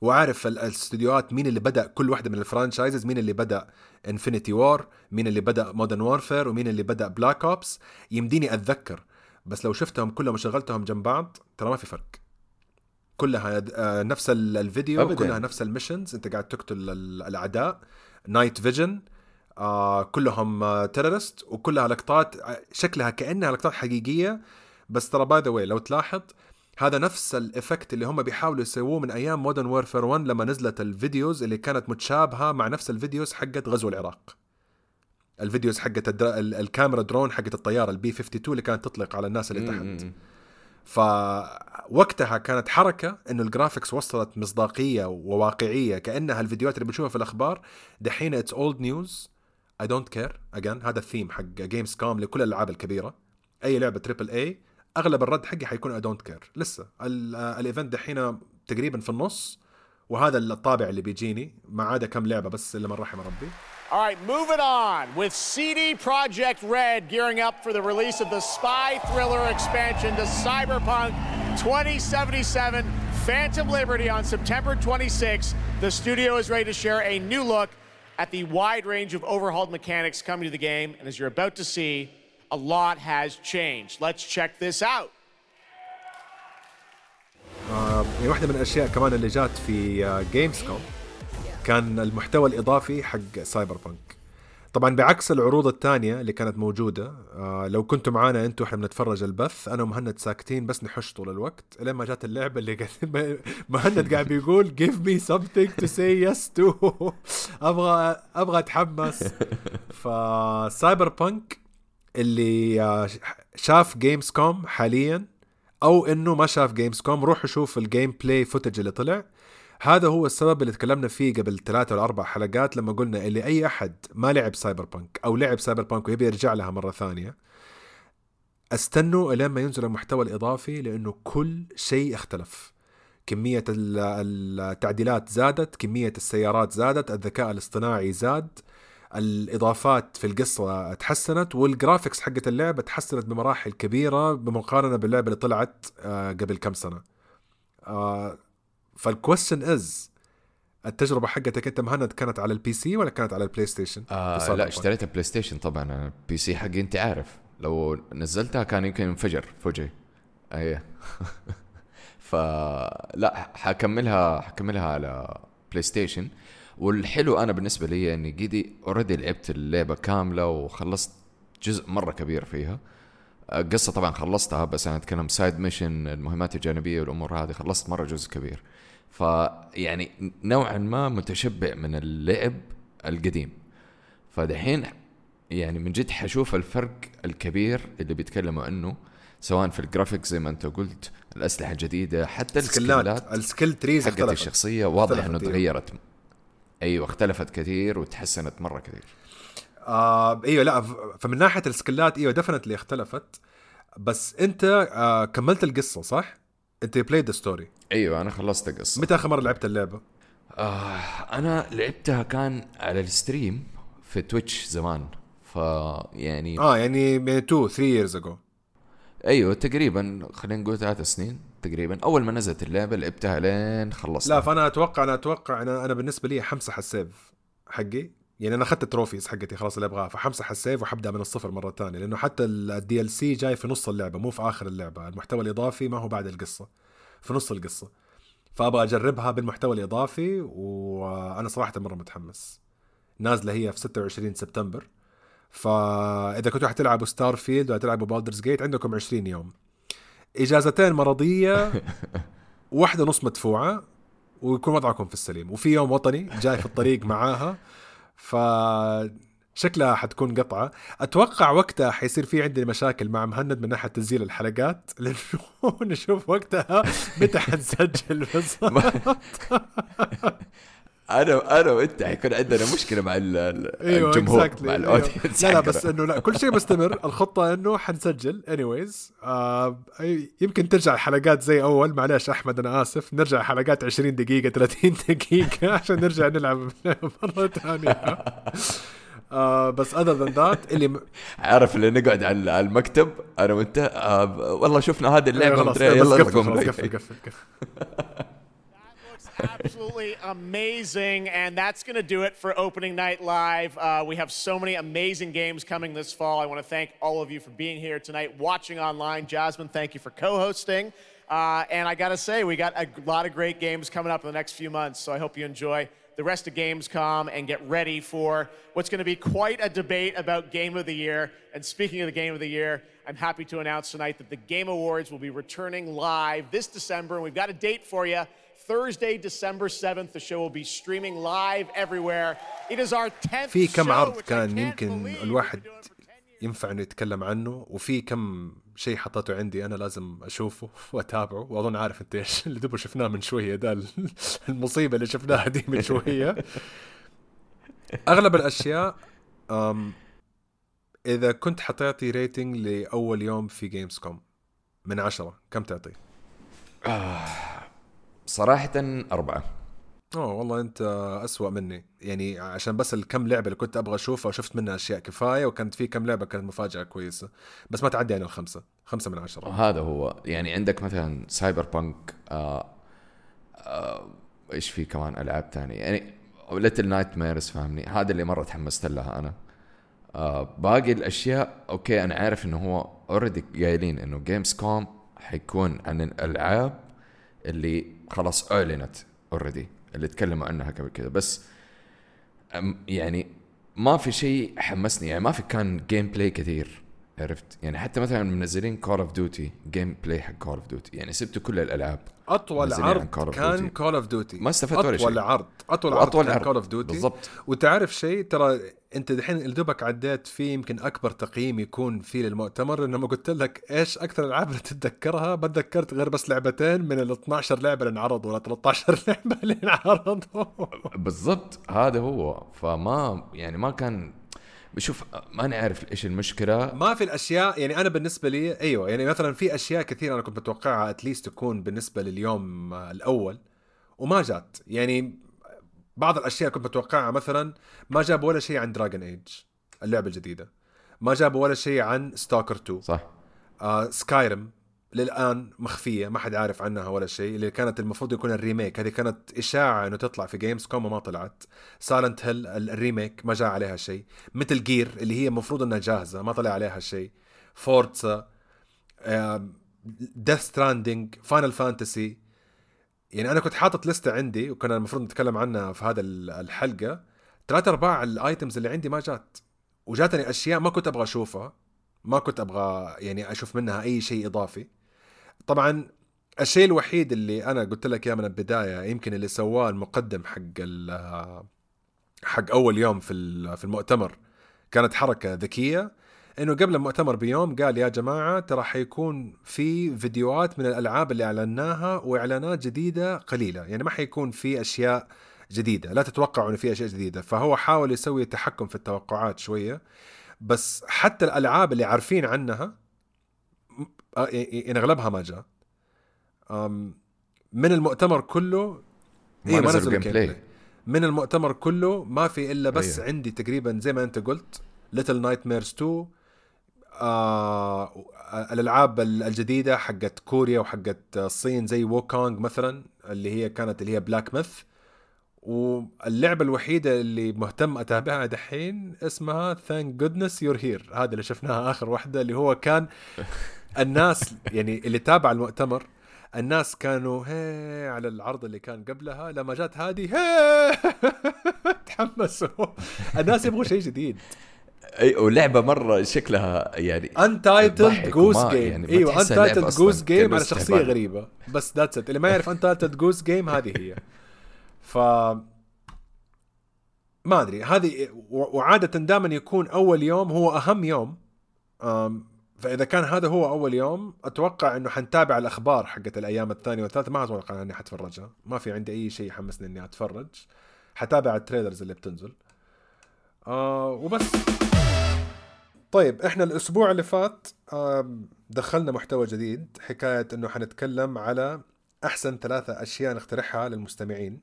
وعارف ال- الاستديوهات مين اللي بدأ كل واحدة من ال franchises مين اللي بدأ Infinity Ward مين اللي بدأ Modern Warfare ومين اللي بدأ Black Ops يمديني أتذكر. بس لو شفتهم كلهم وشغلتهم جنب بعض ترى ما في فرق. كلها آه، نفس ال- الفيديو أبداً. كلها نفس ال missions أنت قاعد تقتل ال- الأعداء. night vision آه كلهم terrorist وكلها لقطات آه، شكلها كأنها لقطات حقيقية. بس ترى by the way لو تلاحظ هذا نفس ال effect اللي هم بيحاولوا يسووه من أيام Modern Warfare 1 لما نزلت ال videos اللي كانت متشابهة مع نفس ال videos حقت غزو العراق. ال videos حقت الدر... ال- الكاميرا درون حقت الطيارة ال B 52 اللي كانت تطلق على الناس اللي تحت. فوقتها كانت حركة إنه ال graphics وصلت مصداقية وواقعية كأنها الفيديوهات اللي بنشوفها في الأخبار. دحين it's old news I don't care again هذا الثيم حق Gamescom لكل الألعاب الكبيرة. أي لعبة triple A اغلب الرد حقي حيكون I don't care لسه ال- آه، ال event دحين تقريبا في النص وهذا الطابع اللي بيجيني ما عدا كم لعبه بس اللي من رحم ربي All right, moving on with CD Projekt Red gearing up for the release of the spy thriller expansion to Cyberpunk 2077 Phantom Liberty on September 26. The studio is ready to share a new look at the wide range of overhauled mechanics coming to the game. And as you're about to see, a lot has changed. Let's check this out. يعني واحدة من الأشياء كمان اللي جات في جيمز كوم كان المحتوى الإضافي حق Cyberpunk طبعا بعكس العروض الثانية اللي كانت موجودة آه لو كنتوا معانا أنتوا إحنا بنتفرج البث أنا ومهند ساكتين بس نحش طول الوقت لين ما جات اللعبة اللي قاعد [laughs] مهند قاعد بيقول give me something to say yes to [laughs] أبغى أبغى أتحمس [laughs] ف Cyberpunk اللي شاف Gamescom حاليا أو إنه ما شاف Gamescom روح شوف ال gameplay footage اللي طلع. هذا هو السبب اللي تكلمنا فيه قبل ثلاثة ولا أربع حلقات لما قلنا اللي أي أحد ما لعب Cyberpunk أو لعب Cyberpunk ويبي يرجع لها مرة ثانية استنوا إلين ما ينزل المحتوى الإضافي لأنه كل شيء اختلف. كمية ال- التعديلات زادت كمية السيارات زادت الذكاء الاصطناعي زاد الإضافات في القصة تحسنت وال graphics حقت اللعبة تحسنت بمراحل كبيرة بمقارنة باللعبة اللي طلعت آه، قبل كم سنة. آه، فالكويستشن از التجربة حقتك انت مهند كانت على ال PC ولا كانت على ال PlayStation؟ آه لا؟ اشتريتها PlayStation طبعا. أنا ال PC حقي انت عارف. لو نزلتها كان يمكن ينفجر فوجهي أي. [laughs] فلا حكملها حكملها على PlayStation والحلو أنا بالنسبة لي إني قيدي already لعبت اللعبة كاملة وخلصت جزء مرة كبير فيها. القصة طبعا خلصتها بس أنا أتكلم side mission المهمات الجانبية والأمور هذه خلصت مرة جزء كبير. فيعني نوعا ما متشبع من اللعب القديم. فدحين يعني من جد حشوف الفرق الكبير اللي بيتكلموا عنه سواء في الجرافيك زي ما أنت قلت الأسلحة الجديدة حتى سكلات السكيلات السكيل تريز حقت الشخصية واضح إنه أيوة. تغيرت. أيوه اختلفت كثير وتحسنت مره كثير. آه أيوه لا فمن ناحية ال skill ات أيوه definitely اختلفت. بس أنت آه كملت القصة صح؟ أنت played the story أيوه أنا خلصت القصة. متى آخر مرة لعبت اللعبة؟ آه أنا لعبتها كان على ال stream في Twitch زمان. ف يعني آه يعني 2 3 years ago أيوه تقريبا خلينا نقول ثلاث سنين. تقريبا. أول ما نزلت اللعبة لعبتها لين خلصتها لا فأنا أتوقع أنا أتوقع أنا أنا بالنسبة لي حمسح ال save حقي. يعني أنا أخذت ال trophies حقتي خلاص اللي أبغاها فحمسح ال save وحبدأ من الصفر مرة ثانية لأنه حتى ال DLC جاي في نص اللعبة مو في آخر اللعبة. المحتوى الإضافي ما هو بعد القصة في نص القصة. فأبغى أجربها بالمحتوى الإضافي وأنا صراحة مرة متحمس. نازلة هي في 26 سبتمبر. فإذا كنتوا حتلعبوا Starfield ولا تلعبوا Baldur's Gate عندكم 20 يوم. إجازتين مرضية [laughs] واحدة نص مدفوعة ويكون وضعكم في السليم. وفي يوم وطني جاي في الطريق معاها ف شكلها حتكون قطعة. أتوقع وقتها حيصير في عندي مشاكل مع مهند من ناحية تسجيل الحلقات [laughs] لأنه نشوف وقتها متى حنسجل [laughs] بالضبط. أنا أنا وأنت حيكون عندنا مشكلة مع أيوه الجمهور exactly. مع أيوة. ال audience لا لا بس إنه لا كل شيء مستمر. الخطة إنه حنسجل anyways آه يمكن ترجع الحلقات زي أول. معلش أحمد أنا آسف. نرجع حلقات 20 دقيقة 30 دقيقة [laughs] عشان نرجع نلعب [laughs] مرة ثانية. آه بس اذر ذان ذات اللي م... عارف اللي نقعد على المكتب أنا وأنت. آه والله شفنا هذه اللعبة مدري بس يلا. قفل قفل قفل. [laughs] absolutely amazing. And that's going to do it for opening night live. Uh, we have so many amazing games coming this fall. I want to thank all of you for being here tonight, watching online. Jasmine, thank you for co hosting. Uh, and I got to say, we got a lot of great games coming up in the next few months. So I hope you enjoy the rest of Gamescom and get ready for what's going to be quite a debate about Game of the Year. And speaking of the Game of the Year, I'm happy to announce tonight that the Game Awards will be returning live this December. And we've got a date for you. Thursday, December 7th, the show will be streaming live everywhere. It is our 10th في كم عرض كان يمكن الواحد been doing for 10 years. ينفع إنه يتكلم عنه وفي كم شيء حطيته عندي أنا لازم أشوفه [laughs] وأتابعه واظن عارف أنت إيش [laughs] اللي دوب شفناه من شوية ده ال- [laughs] المصيبة اللي شفناها دي من شوية أغلب الأشياء أم إذا كنت حتعطي rating لأول يوم في Gamescom من عشرة كم تعطي؟ صراحة أربعة. أوه والله أنت أسوأ مني. يعني عشان بس الكم لعبة اللي كنت أبغى أشوفها وشفت منها أشياء كفاية وكانت في كم لعبة كانت مفاجأة كويسة. بس ما تعدي عن الخمسة. خمسة من عشرة. هذا هو. يعني عندك مثلا Cyberpunk آه آه إيش في كمان ألعاب ثانية يعني Little Nightmares فاهمني؟ هذا اللي مرة تحمست لها أنا. آه باقي الأشياء okay أنا عارف إنه هو already قايلين إنه Gamescom حيكون عن الألعاب اللي خلاص أعلنت already اللي تكلموا عنها قبل كذا بس يعني ما في شيء حمسني يعني ما في كان gameplay كثير. عرفت؟ يعني حتى مثلا منزلين Call of Duty gameplay حق Call of Duty يعني سبتوا كل الألعاب. أطول عرض Call كان. Call of Duty ما استفدت ولا أطول شيء. عرض. أطول عرض كان. Call of Duty بالضبط. وتعرف شيء؟ ترى أنت دحين دوبك عديت فيه يمكن أكبر تقييم يكون فيه للمؤتمر. لما قلت لك إيش أكثر الألعاب اللي تتذكرها ما تذكرت غير بس لعبتين من ال 12 لعبة اللي انعرضوا ولا 13 [laughs] لعبة اللي انعرضوا. بالضبط. هذا هو. فما يعني ما كان بشوف ماني عارف إيش المشكلة. ما في الأشياء يعني أنا بالنسبة لي أيوه يعني مثلا في أشياء كثيرة أنا كنت متوقعها at least تكون بالنسبة لليوم آه، الأول وما جات. يعني بعض الأشياء كنت متوقعها مثلا ما جابوا ولا شيء عن Dragon Age اللعبة الجديدة. ما جابوا ولا شيء عن Stalker 2 صح. آه Skyrim للآن مخفية ما حد عارف عنها ولا شيء اللي كانت المفروض يكون ال remake هذه كانت إشاعة إنه تطلع في Gamescom وما طلعت. Silent Hill ال remake ما جاء عليها شيء. Metal Gear اللي هي المفروض إنها جاهزة ما طلع عليها شيء. فورتسا Death Stranding Final Fantasy يعني أنا كنت حاطط لستة عندي وكنا المفروض نتكلم عنها في هذا ال- الحلقة. ثلاثة أرباع ال items اللي عندي ما جات. وجاتني أشياء ما كنت أبغى أشوفها ما كنت أبغى يعني أشوف منها أي شيء إضافي. طبعا الشيء الوحيد اللي أنا قلت لك إياه من البداية يمكن اللي سواه المقدم حق حق أول يوم في في المؤتمر كانت حركة ذكية إنه قبل المؤتمر بيوم قال يا جماعة ترى حيكون في فيديوهات من الألعاب اللي أعلناها وإعلانات جديدة قليلة يعني ما حيكون في أشياء جديدة لا تتوقعوا إنه في أشياء جديدة فهو حاول يسوي تحكم في التوقعات شوية بس حتى الألعاب اللي عارفين عنها يعني أغلبها ما جاء من المؤتمر كله ما إيه، نزلوا gameplay. من المؤتمر كله ما في إلا بس أيوه. عندي تقريبا زي ما أنت قلت Little Nightmares 2 آه الألعاب الجديدة حقت كوريا وحقت الصين زي Wukong مثلا اللي هي كانت اللي هي Black Myth واللعبة الوحيدة اللي مهتم أتابعها دحين اسمها Thank Goodness You're Here هذا اللي شفناها آخر واحدة اللي هو كان الناس يعني اللي تابع المؤتمر الناس كانوا هي على العرض اللي كان قبلها لما جات هذه هي [laughs] تحمسوا. الناس يبغوا شيء جديد. أي ولعبة مرة شكلها يعني Untitled Goose Game أيوه Untitled Goose Game على شخصية استهبال. غريبة. بس that's it اللي ما يعرف Untitled Goose Game هذه هي. ف ما أدري. هذه وعادة دائما يكون أول يوم هو أهم يوم. فإذا كان هذا هو أول يوم أتوقع إنه حنتابع الأخبار حقت الأيام الثانية والثالثة. ما أتوقع إني حتفرجها. ما في عندي أي شيء يحمسني إني أتفرج. حتابع ال trailers اللي بتنزل. آه وبس. طيب إحنا الأسبوع اللي فات آم، دخلنا محتوى جديد حكاية إنه حنتكلم على أحسن ثلاثة أشياء نقترحها للمستمعين.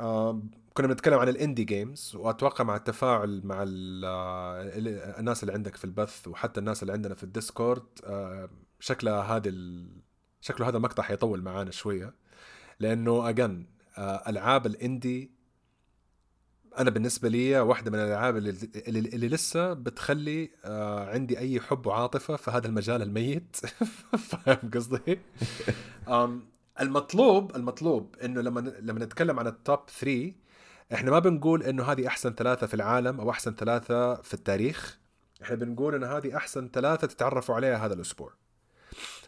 آم، كنا بنتكلم عن ال indie games وأتوقع مع التفاعل مع آه، ال- الناس اللي عندك في البث وحتى الناس اللي عندنا في ال Discord آه، شكلها هذا ال... شكله هذا المقطع حيطول معانا شوية لأنه اجن ألعاب الاندي أنا بالنسبة لي واحدة من الألعاب اللي, اللي, لسه بتخلي آه عندي أي حب وعاطفة في هذا المجال الميت [laughs] فاهم قصدي؟ [laughs] المطلوب المطلوب إنه لما لما نتكلم عن التوب 3 إحنا ما بنقول إنه هذه أحسن ثلاثة في العالم أو أحسن ثلاثة في التاريخ. إحنا بنقول ان هذه أحسن ثلاثة تتعرفوا عليها هذا الأسبوع.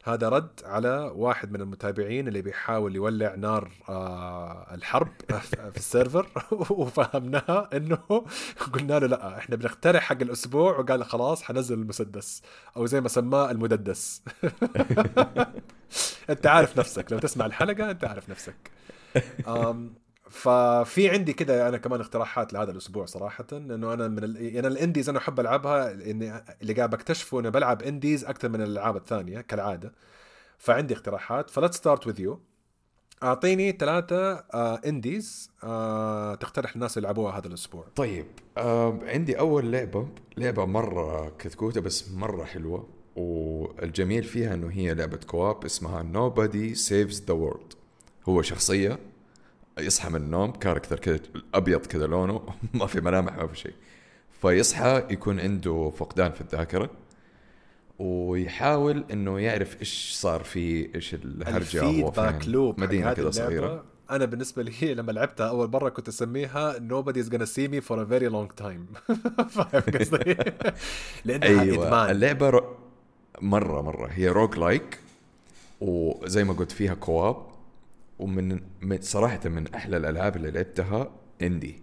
هذا رد على واحد من المتابعين اللي بيحاول يولع نار آه الحرب [laughs] في السيرفر [laughs] وفهمناها إنه قلنا له لا إحنا بنقترح حق الأسبوع وقال خلاص حنزل المسدس أو زي ما سماه المددس. [laughs] أنت عارف نفسك لو تسمع الحلقة أنت عارف نفسك. ففي عندي كده أنا كمان اقتراحات لهذا الأسبوع صراحة لأنه أنا من ال... يعني أنا الإنديز أنا أحب ألعبها إني اللي قاعد بكتشفه إني بلعب إنديز أكثر من الألعاب الثانية كالعادة. فعندي اقتراحات. ف let's start with you. أعطيني ثلاثة آه indies آه تقترح الناس يلعبوها هذا الأسبوع. طيب آه عندي أول لعبة لعبة مرة كتكوته بس مرة حلوة والجميل فيها إنه هي لعبة co-op اسمها Nobody Saves the World. هو شخصية يصحى من النوم character كذا أبيض كذا لونه [laughs] ما في ملامح ما في شيء. فيصحى يكون عنده فقدان في الذاكرة ويحاول إنه يعرف إيش صار فيه إيش الهرجة هو فين. loop مدينة كذا صغيرة. أنا بالنسبة لي [laughs] لما لعبتها أول مرة كنت أسميها nobody's gonna see me for a very long time. [laughs] فاهم قصدي؟ لأنها أيوه إدمان. اللعبة رو... مرة مرة. هي roguelike وزي ما قلت فيها co-op ومن من صراحة من أحلى الألعاب اللي لعبتها indie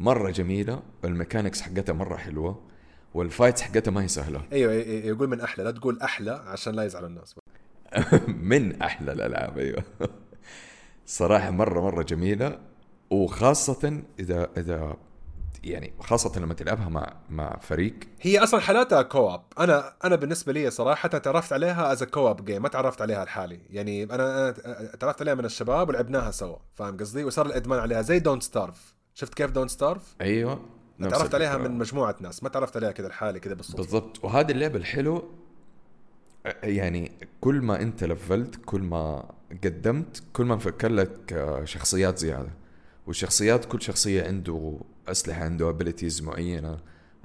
مرة جميلة ال mechanics حقتها مرة حلوة وال fights حقتها ما هي سهلة. أيوه يقول من أحلى لا تقول أحلى عشان لا يزعل الناس. [laughs] من أحلى الألعاب أيوه. صراحة مرة مرة جميلة وخاصة اذا إذا يعني خاصة لما تلعبها مع مع فريق. هي أصلا حالاتها co-op أنا أنا بالنسبة لي صراحة تعرفت عليها as co-op game ما تعرفت عليها لحالي. يعني أنا أنا تعرفت عليها من الشباب ولعبناها سوا فاهم قصدي؟ وصار الإدمان عليها زي Don't Starve شفت كيف Don't Starve أيوه تعرفت عليها. من مجموعة ناس ما تعرفت عليها كذا لحالي كذا بالصدفة. بالضبط. وهذه اللعبة الحلو يعني كل ما أنت لفلت كل ما قدمت كل ما تفك لك شخصيات زيادة. والشخصيات كل شخصية عنده أسلحة عنده abilities معينة.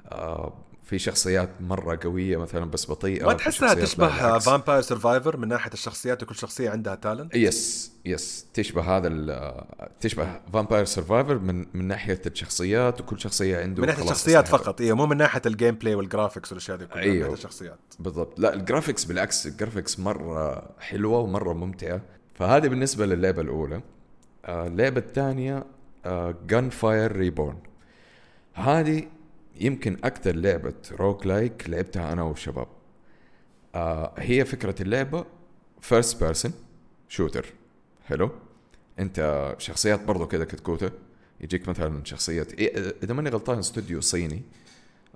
آه، في شخصيات مرة قوية مثلا بس بطيئة. ما تحسها تشبه. فامباير سرفايفر من ناحية الشخصيات وكل شخصية عندها talent yes yes تشبه هذا تشبه Vampire Survivor من من ناحية الشخصيات وكل شخصية عنده من ناحية الشخصيات. فقط أيوه مو من ناحية ال gameplay وال graphics والأشياء دي كلها من أيوه. ناحية الشخصيات. بالضبط. لا ال graphics بالعكس ال graphics مرة حلوة ومرة ممتعة. فهذه بالنسبة للعبة الأولى. آه، اللعبة الثانية Gunfire Reborn هذه يمكن أكثر لعبة roguelike لعبتها أنا والشباب. آه، هي فكرة اللعبة first person shooter حلو؟ أنت شخصيات برضو كذا كتكوتة. يجيك مثلا شخصية إيه، إذا ماني غلطان استوديو صيني.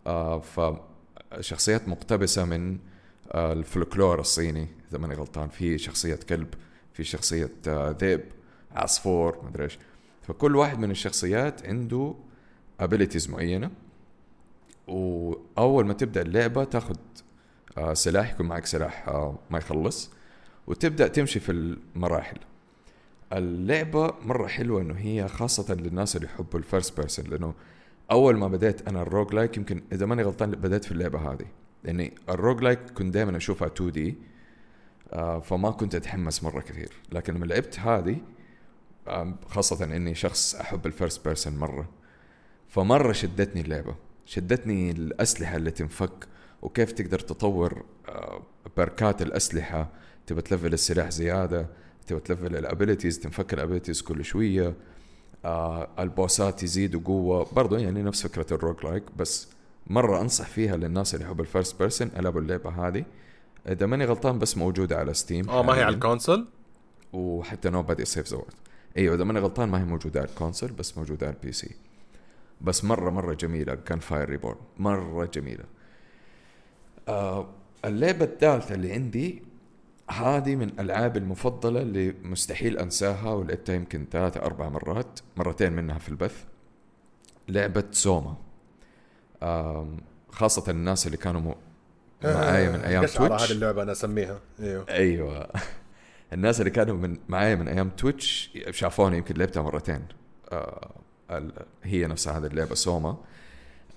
آه فشخصيات مقتبسة من آه الفلكلور الصيني إذا ماني غلطان. في شخصية كلب في شخصية آه ذئب عصفور مدري إيش. فكل واحد من الشخصيات عنده abilities معينة وأول ما تبدأ اللعبة تاخذ آه، سلاح يكون معك سلاح آه، ما يخلص وتبدأ تمشي في المراحل. اللعبة مرة حلوة إنه هي خاصة للناس اللي يحبوا ال first person لأنه أول ما بديت أنا ال roguelike يمكن إذا ماني غلطان بديت في اللعبة هذه. لاني ال roguelike كنت دائما أشوفها 2D آه، فما كنت أتحمس مرة كثير. لكن لما لعبت هذه خاصة إني شخص أحب ال first person مرة. فمرة شدتني اللعبة. شدتني الأسلحة اللي تنفك وكيف تقدر تطور آه، بركات الأسلحة. تبى تلفل السلاح زيادة تبى تلفل ال abilities تنفك الأبيلتيز كل شوية. آه البوسات يزيدوا قوة برضو يعني نفس فكرة ال roguelike بس مرة أنصح فيها للناس اللي يحبوا ال first person ألعبوا اللعبة هذه. إذا ماني غلطان بس موجودة على Steam آه ما هي على ال console؟ وحتى Nobody Saves the World أيوه إذا ماني غلطان ما هي موجودة على ال console بس موجودة على ال PC بس مرة مرة جميلة Gunfire Reborn مرة جميلة. آه اللعبة الثالثة اللي عندي هذه من الالعاب المفضلة اللي مستحيل أنساها ولعبتها يمكن ثلاثة أربع مرات مرتين منها في البث. لعبة SOMA آه خاصة الناس اللي كانوا م- معايا من أيام Twitch هذه اللعبة أنا أسميها. أيوه. أيوه. الناس اللي كانوا من معايا من أيام Twitch شافوني يمكن لعبتها مرتين. آه هي نفسها هذه اللعبة SOMA.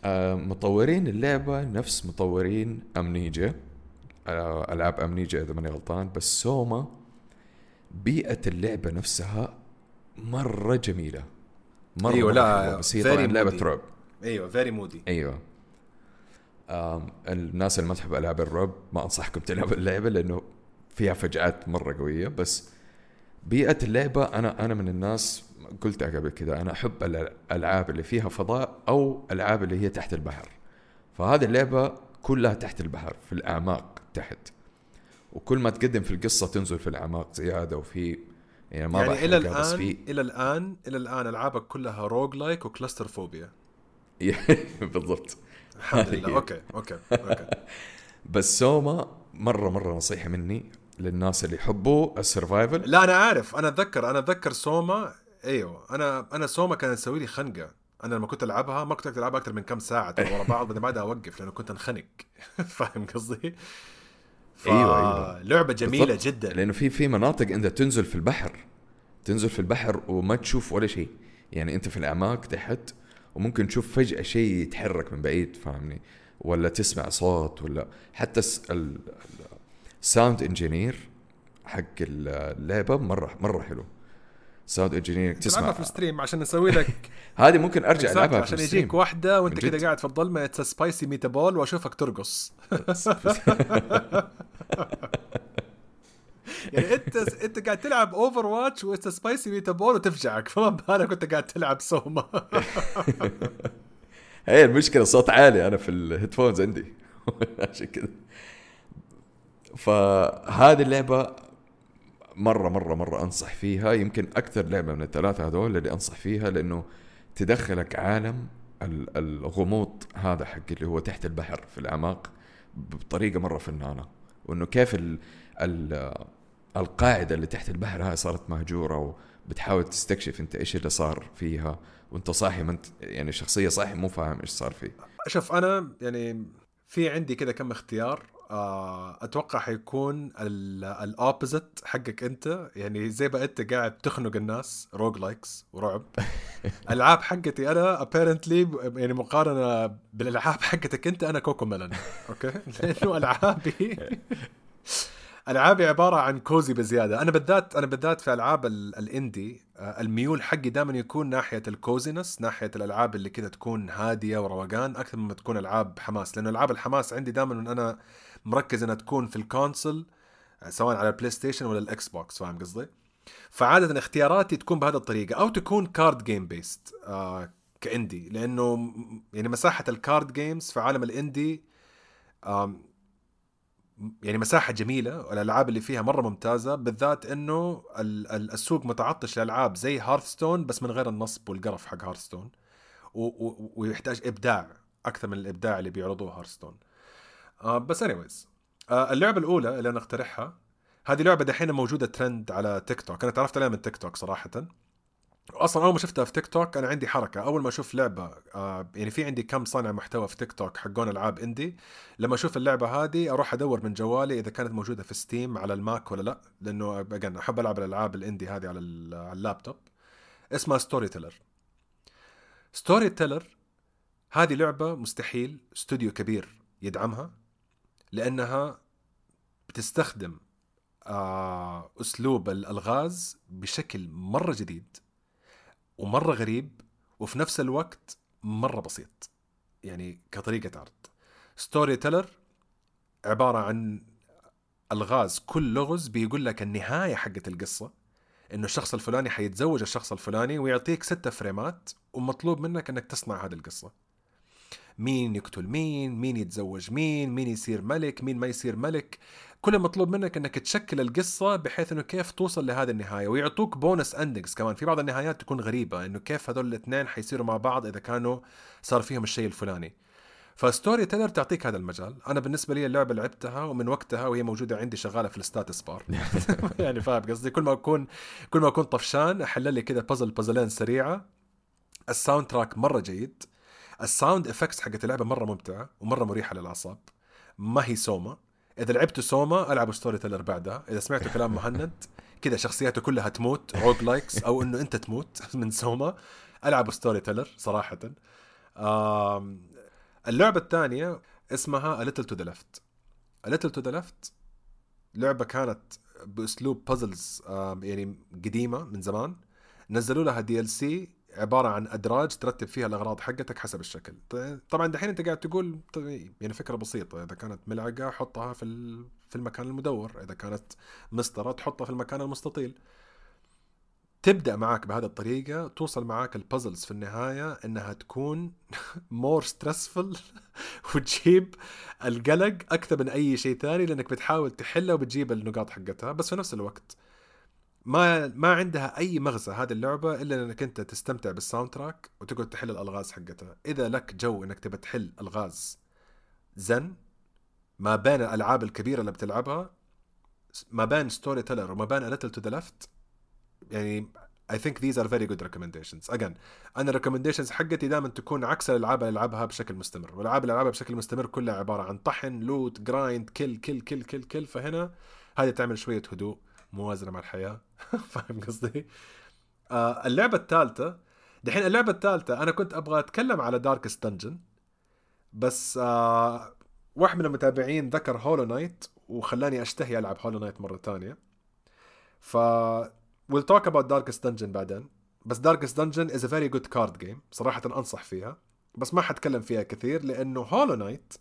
آه مطورين اللعبة نفس مطورين Amnesia. آه ألعاب Amnesia إذا ماني غلطان بس SOMA بيئة اللعبة نفسها مرة جميلة. مرة مرة لا،. بس هي طبعا لعبة. رعب. أيوه very moody أيوه. الناس اللي ما تحب ألعاب الرعب ما أنصحكم تلعبوا اللعبة لأنه فيها فجعات مرة قوية بس بيئة اللعبة أنا أنا من الناس قلتها قبل كذا أنا أحب الألعاب اللي فيها فضاء أو ألعاب اللي هي تحت البحر. فهذه اللعبة كلها تحت البحر في الأعماق تحت. وكل ما تقدم في القصة تنزل في الأعماق زيادة وفي يعني ما يعني إلى بحرقها، بس في إلى الآن إلى الآن ألعابك كلها روج لايك وكلاستر فوبيا بالضبط. الحمد لله. okay okay okay. [laughs] بس SOMA مرة مرة نصيحة مني. للناس اللي يحبوا ال survival لا أنا عارف أنا أتذكر أنا أتذكر SOMA. أيوه. أنا أنا SOMA كانت تسوي لي خنقة. أنا لما كنت ألعبها ما كنت أقدر ألعبها أكثر من كم ساعة ورا [laughs] بعض بعدين بعدها أوقف لأنه كنت أنخنق. [laughs] فاهم قصدي؟ ف... أيوة، أيوة. لعبة جميلة بالضبط. جدا. لأنه في في مناطق أنت تنزل في البحر. تنزل في البحر وما تشوف ولا شيء. يعني أنت في الأعماق تحت وممكن تشوف فجأة شيء يتحرك من بعيد فاهمني؟ ولا تسمع صوت ولا حتى ال sound engineer حق اللعبة مره مرة حلو. sound engineer تسمع. في ال stream عشان نسوي لك [laughs] هذه ممكن أرجع ألعبها عشان. يجيك واحدة وأنت جد. قاعد في الظلمة it's spicy meatball وأشوفك ترقص. [laughs] يعني انت أنت قاعد تلعب Overwatch و it's spicy meatball وتفجعك. فما بالك كنت قاعد تلعب SOMA [laughs] هي المشكلة صوت عالي أنا في ال headphones عندي. عشان كذا فهذه اللعبة مرة مرة مرة أنصح فيها. يمكن أكثر لعبة من الثلاثة هذول اللي أنصح فيها لأنه تدخلك عالم ال- الغموض هذا حق اللي هو تحت البحر في الأعماق بطريقة مرة فنانة. وإنه كيف ال ال القاعدة اللي تحت البحر هاي صارت مهجورة وبتحاول تستكشف أنت إيش اللي صار فيها. وأنت صاحي ما أنت يعني شخصية صاحي مو فاهم إيش صار فيه. شوف أنا يعني في عندي كده كم اختيار. أتوقع حيكون ال opposite حقك أنت. يعني زي ما أنت قاعد تخنق الناس roguelikes ورعب. [laughs] العاب حقتي أنا apparently يعني مقارنة بالألعاب حقتك أنت أنا Cocomelon okay؟ [laughs] لأنه ألعابي [laughs] ألعابي عبارة عن cozy بزيادة. أنا بالذات أنا بالذات في ألعاب ال- ال indie آه، الميول حقي دائما يكون ناحية ال coziness ناحية الألعاب اللي كذا تكون هادية وروقان أكثر مما تكون ألعاب حماس. لأنه ألعاب الحماس عندي دائما ان أنا مركز إنها تكون في ال console سواء على ال PlayStation ولا ال Xbox فاهم قصدي؟ فعادة اختياراتي تكون بهذه الطريقة أو تكون card game based ك indie لأنه يعني مساحة ال card games في عالم ال indie يعني مساحة جميلة والألعاب اللي فيها مرة ممتازة بالذات إنه ال- ال- السوق متعطش لألعاب زي Hearthstone بس من غير النصب والقرف حق Hearthstone ويحتاج إبداع أكثر من الإبداع اللي بيعرضوه Hearthstone آه بس anyways آه اللعبة الأولى اللي أنا أقترحها هذه لعبة دحين موجودة ترند على تيك توك أنا تعرفت عليها من تيك توك صراحة. أصلا أول ما شفتها في تيك توك أنا عندي حركة. أول ما أشوف لعبة آه يعني في عندي كم صانع محتوى في تيك توك حقون ألعاب indie لما أشوف اللعبة هذه أروح أدور من جوالي إذا كانت موجودة في Steam على ال Mac ولا لا. لأنه again أحب ألعب الألعاب ال indie هذه على اللابتوب. اسمها Storyteller Storyteller هذه لعبة مستحيل استوديو كبير يدعمها. لأنها بتستخدم آه أسلوب الألغاز بشكل مرة جديد ومرة غريب وفي نفس الوقت مرة بسيط يعني كطريقة عرض. Storyteller عبارة عن ألغاز كل لغز بيقول لك النهاية حقت القصة إنه الشخص الفلاني حيتزوج الشخص الفلاني ويعطيك ستة فريمات ومطلوب منك إنك تصنع هذه القصة. مين يقتل مين مين يتزوج مين مين يصير ملك مين ما يصير ملك. كل المطلوب منك إنك تشكل القصة بحيث إنه كيف توصل لهذه النهاية. ويعطوك bonus endings كمان. في بعض النهايات تكون غريبة إنه كيف هذول الاثنين حيصيروا مع بعض إذا كانوا صار فيهم الشيء الفلاني. ف Storyteller تعطيك هذا المجال. أنا بالنسبة لي اللعبة لعبتها ومن وقتها وهي موجودة عندي شغالة في ال status bar [laughs] يعني فاهم قصدي؟ كل ما أكون كل ما أكون طفشان أحل لي كذا puzzle puzzle ين سريعة. ال soundtrack مرة جيد. ال sound effects حقت اللعبة مرة ممتعة ومرة مريحة للأعصاب. ما هي سوما. إذا لعبتوا سوما العبوا Storyteller بعدها. إذا سمعتوا كلام [laughs] مهند كذا شخصياته كلها تموت roguelikes أو إنه أنت تموت [laughs] من سوما العبوا Storyteller صراحة. اللعبة الثانية اسمها A Little to the Left. A Little to the Left لعبة كانت بأسلوب puzzles يعني قديمة من زمان. نزلوا لها DLC عبارة عن أدراج ترتب فيها الأغراض حقتك حسب الشكل. طبعا دحين أنت قاعد تقول يعني فكرة بسيطة. إذا كانت ملعقة حطها في في المكان المدور. إذا كانت مسطرة تحطها في المكان المستطيل. تبدأ معاك بهذه الطريقة. توصل معاك ال puzzles في النهاية إنها تكون [laughs] more stressful [laughs] وتجيب القلق أكثر من أي شيء ثاني لأنك بتحاول تحلها وبتجيب النقاط حقتها. بس في نفس الوقت ما ما عندها أي مغزى هذه اللعبة إلا إنك أنت تستمتع بال soundtrack وتقعد تحل الألغاز حقتها. إذا لك جو إنك تبى تحل ألغاز زن ما بين الألعاب الكبيرة اللي بتلعبها ما بين Storyteller وما بين Little to the Left يعني I think these are very good recommendations. Again أنا ال recommendations حقتي دائما تكون عكس الألعاب اللي ألعبها بشكل مستمر. والألعاب اللي ألعبها بشكل مستمر كلها عبارة عن طحن loot grind كل كل كل كل كل فهنا هذه تعمل شوية هدوء. موازنة مع الحياة. [laughs] فاهم قصدي؟ آه اللعبة الثالثة دحين اللعبة الثالثة أنا كنت أبغى أتكلم على Darkest Dungeon بس آه واحد من المتابعين ذكر Hollow Knight وخلاني أشتهي ألعب Hollow Knight مرة ثانية. ف we'll talk about Darkest Dungeon بعدين. بس Darkest Dungeon is a very good card game صراحة أنصح فيها. بس ما حتكلم فيها كثير لأنه Hollow Knight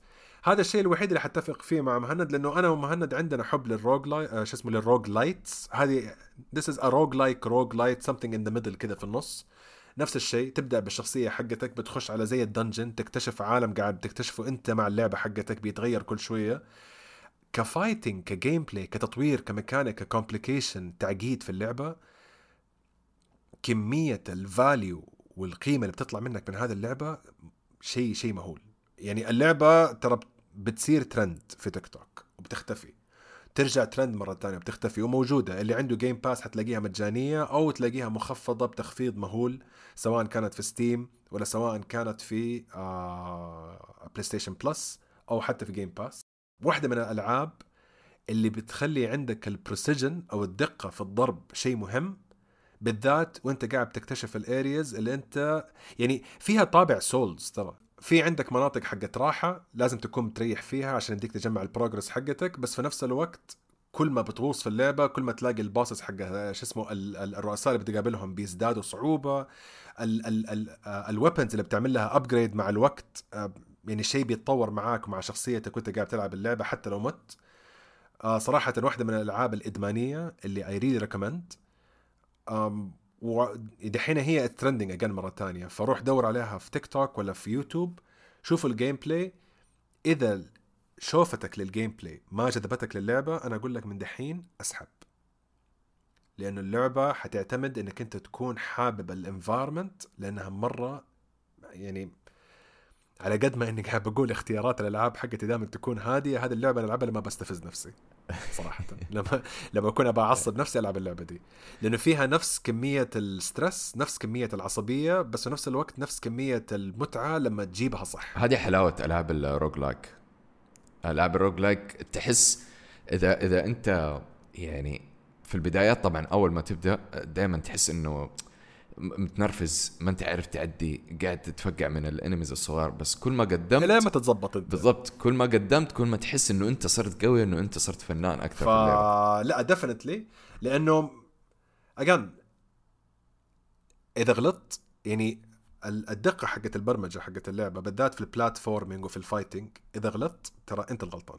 هذا الشيء الوحيد اللي حتفق فيه مع مهند لأنه أنا ومهند عندنا حب لل rogue li آه شو اسمه لل roguelites. هذه this is a rogue like rogue lite something in the middle كذا في النص. نفس الشيء تبدأ بالشخصية حقتك بتخش على زي ال dungeon تكتشف عالم قاعد تكتشفه أنت مع اللعبة حقتك بيتغير كل شوية. ك fighting ك gameplay كتطوير ك mechanic ك complication تعقيد في اللعبة كمية ال value والقيمة اللي بتطلع منك من هذه اللعبة شيء شيء مهول. يعني اللعبة ترى بتصير ترند في تيك توك وبتختفي. ترجع ترند مرة ثانية بتختفي وموجودة. اللي عنده Game Pass حتلاقيها مجانية أو تلاقيها مخفضة بتخفيض مهول سواء كانت في Steam ولا سواء كانت في PlayStation Plus أو حتى في Game Pass واحدة من الألعاب اللي بتخلي عندك ال precision أو الدقة في الضرب شيء مهم بالذات وأنت قاعد تكتشف ال areas اللي أنت يعني فيها طابع souls ترى. في عندك مناطق حقت راحة لازم تكون متريح فيها عشان يديك تجمع ال progress حقتك بس في نفس الوقت كل ما بتغوص في اللعبة كل ما تلاقي ال bosses حق شو اسمه ال- ال- الرؤساء اللي بتقابلهم بيزدادوا صعوبة. ال weapons اللي بتعمل لها upgrade مع الوقت آه، يعني شيء بيتطور معاك ومع شخصيتك وانت قاعد تلعب اللعبة حتى لو مت. آه، صراحة واحدة من الألعاب الإدمانية اللي I really recommend ودحين هي trending again مرة ثانية فروح دور عليها في تيك توك ولا في يوتيوب شوفوا ال gameplay إذا شوفتك لل gameplay ما جذبتك للعبة أنا أقول لك من دحين أسحب. لأنه اللعبة حتعتمد إنك أنت تكون حابب ال environment لأنها مرة يعني على قد ما إني قاعد بقول اختيارات الألعاب حقتي دائما تكون هادية هذه اللعبة ألعبها لما بستفز نفسي. صراحة. [laughs] لما لما أكون ابى أعصب نفسي ألعب اللعبة دي. لأنه فيها نفس كمية ال stress نفس كمية العصبية بس في نفس الوقت نفس كمية المتعة لما تجيبها صح. هذه حلاوة ألعاب ال roguelike. ألعاب ال roguelike تحس اذا إذا أنت يعني في البدايات طبعا أول ما تبدأ دائما تحس إنه متنرفز ما انت عارف تعدي قاعد تتفقع من ال enemies الصغار بس كل ما قدمت لا ما تتظبط انت. بالضبط كل ما قدمت كل ما تحس انه انت صرت قوي انه انت صرت فنان أكثر ف... لا definitely لأنه again إذا غلطت يعني الدقة حقت البرمجة حقت اللعبة بالذات في ال platforming وفي ال fighting إذا غلطت ترى أنت الغلطان.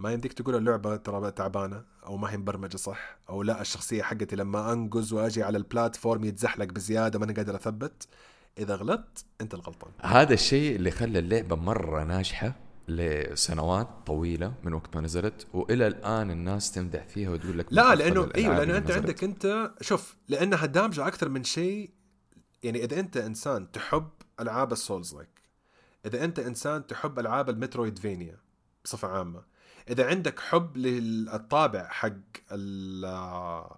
ما يمديك تقول اللعبة ترى تعبانة أو ما هي مبرمجة صح؟ أو لا الشخصية حقتي لما أنقز وأجي على البلاتفورم يتزحلق بزيادة ما أنا قادر أثبت. إذا غلطت أنت الغلطان. هذا الشيء اللي خلى اللعبة مرة ناجحة لسنوات طويلة من وقت ما نزلت وإلى الآن الناس تمدح فيها وتقول لك لا لأنه أيوه لأنه أنت عندك أنت شوف لأنها دامجة أكثر من شيء. يعني إذا أنت إنسان تحب ألعاب ال souls-like إذا أنت إنسان تحب ألعاب ال metroidvania بصفة عامة إذا عندك حب للطابع حق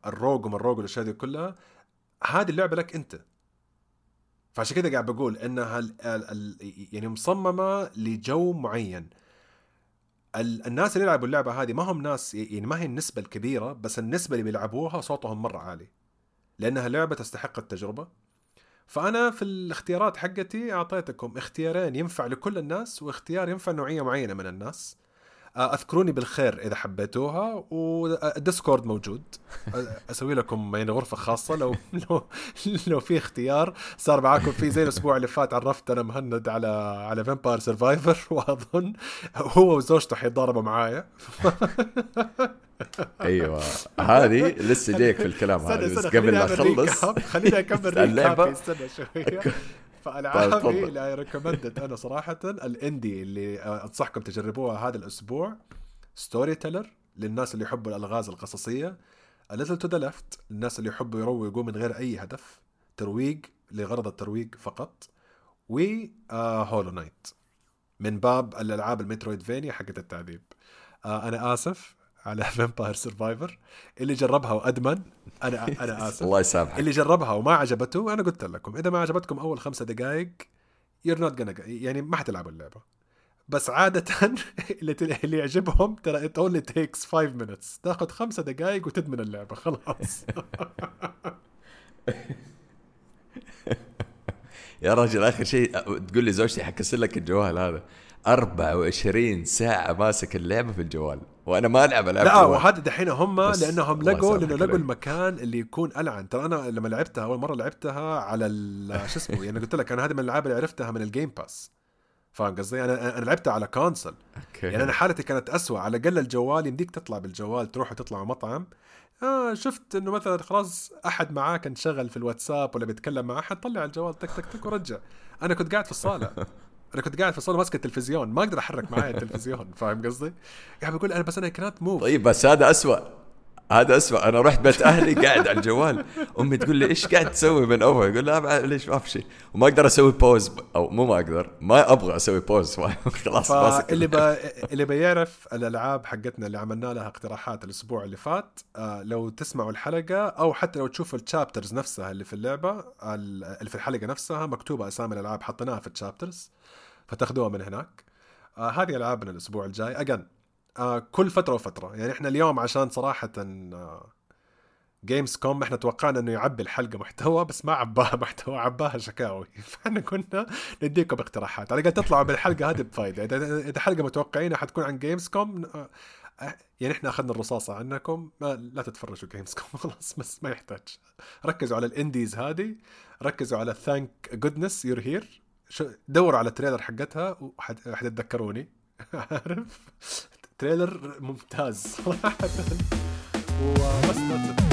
ال rogue وما ال rogue والأشياء دي كلها هذه اللعبة لك أنت. فعشان كده قاعد بقول إنها ال ال يعني مصممة لجو معين. الناس اللي يلعبوا اللعبة هذه ما هم ناس يعني ما هي النسبة الكبيرة بس النسبة اللي بيلعبوها صوتهم مرة عالي. لأنها لعبة تستحق التجربة. فأنا في الاختيارات حقتي أعطيتكم اختيارين ينفع لكل الناس واختيار ينفع نوعية معينة من الناس. أذكروني بالخير إذا حبيتوها وال Discord موجود. [laughs] أسوي لكم يعني غرفة خاصة. لو لو لو في اختيار صار معاكم في زي الأسبوع اللي فات عرفت أنا مهند على على Vampire Survivor [laughs] وأظن هو وزوجته حيتضاربوا معايا. [laughs] أيوه. هذه لسه جايك في الكلام هذا بس قبل لا أخلص. خليني أكمل اللعبه شوية. فألعابي اللي recommended أنا صراحة ال indie اللي أنصحكم تجربوها هذا الأسبوع Storyteller للناس اللي يحبوا الألغاز القصصية. Little to the Left للناس اللي يحبوا يروقوا من غير أي هدف. ترويق لغرض الترويق فقط. و Hollow آه، Knight من باب الألعاب ال metroidvania حقت التعذيب. آه أنا آسف. على [laughs] Vampire Survivors اللي جربها وأدمن. أنا أنا [laughs] آسف. الله يسامحك. اللي جربها وما عجبته أنا قلت لكم إذا ما عجبتكم أول خمسة دقائق you're not يعني ما حتلعبوا اللعبة. بس عادة [laughs] اللي اللي يعجبهم ترى it only takes 5 minutes تاخذ خمسة دقائق وتدمن اللعبة خلاص. يا رجل آخر شيء تقول لي زوجتي حكسر لك الجوال هذا. 24 ساعة ماسك اللعبة في الجوال. وأنا ما العب العب لا وهذا دحين هم لأنهم لقوا لأنه لقوا المكان اللي يكون ألعن. ترى أنا لما لعبتها أول مرة لعبتها على [laughs] شو اسمه؟ يعني قلت لك أنا هذه من الألعاب اللي عرفتها من ال Game Pass فاهم قصدي؟ أنا أنا لعبتها على console أوكي. يعني أنا حالتي كانت أسوأ. على الأقل الجوال يمديك تطلع بالجوال تروح وتطلع مطعم. آه شفت إنه مثلا خلاص أحد معاك انشغل في الواتساب ولا بيتكلم مع أحد طلع الجوال تك تك تك ورجع. أنا كنت قاعد في الصالة. [laughs] أنا كنت قاعد في الصاله ماسك التلفزيون ما أقدر أحرك معايا التلفزيون [laughs] فاهم قصدي؟ قاعد بقول أنا بس أنا كانت موف طيب بس هذا أسوأ هذا اسوء أنا رحت بيت أهلي قاعد على الجوال أمي تقول لي إيش قاعد تسوي من أول؟ يقول لا ليش ما في شيء. وما أقدر أسوي pause أو مو ما أقدر ما أبغى أسوي pause [laughs] خلاص اللي ب... اللي بيعرف الألعاب حقتنا اللي عملنا لها اقتراحات الأسبوع اللي فات آه لو تسمعوا الحلقة أو حتى لو تشوفوا ال chapters نفسها اللي في اللعبة اللي في الحلقة نفسها مكتوبة أسامي الألعاب حطيناها في ال chapters فتاخذوها من هناك. آه هذه ألعابنا الأسبوع الجاي. again آه كل فترة وفترة. يعني إحنا اليوم عشان صراحة آه Gamescom إحنا توقعنا إنه يعبي الحلقة محتوى بس ما عباها [laughs] محتوى عباها شكاوي. [laughs] فإحنا كنا نديكم اقتراحات. على الأقل تطلعوا بالحلقة هذه بفائده اذا اذا حلقة متوقعينها حتكون عن Gamescom آه يعني إحنا أخذنا الرصاصة عنكم. لا تتفرجوا Gamescom [laughs] خلاص بس ما يحتاج. ركزوا على ال indies هذه. ركزوا على Thank Goodness You're Here دوروا على ال trailer حقتها وحتتذكروني [laughs] عارف؟ trailer ممتاز صراحة. [laughs] وبس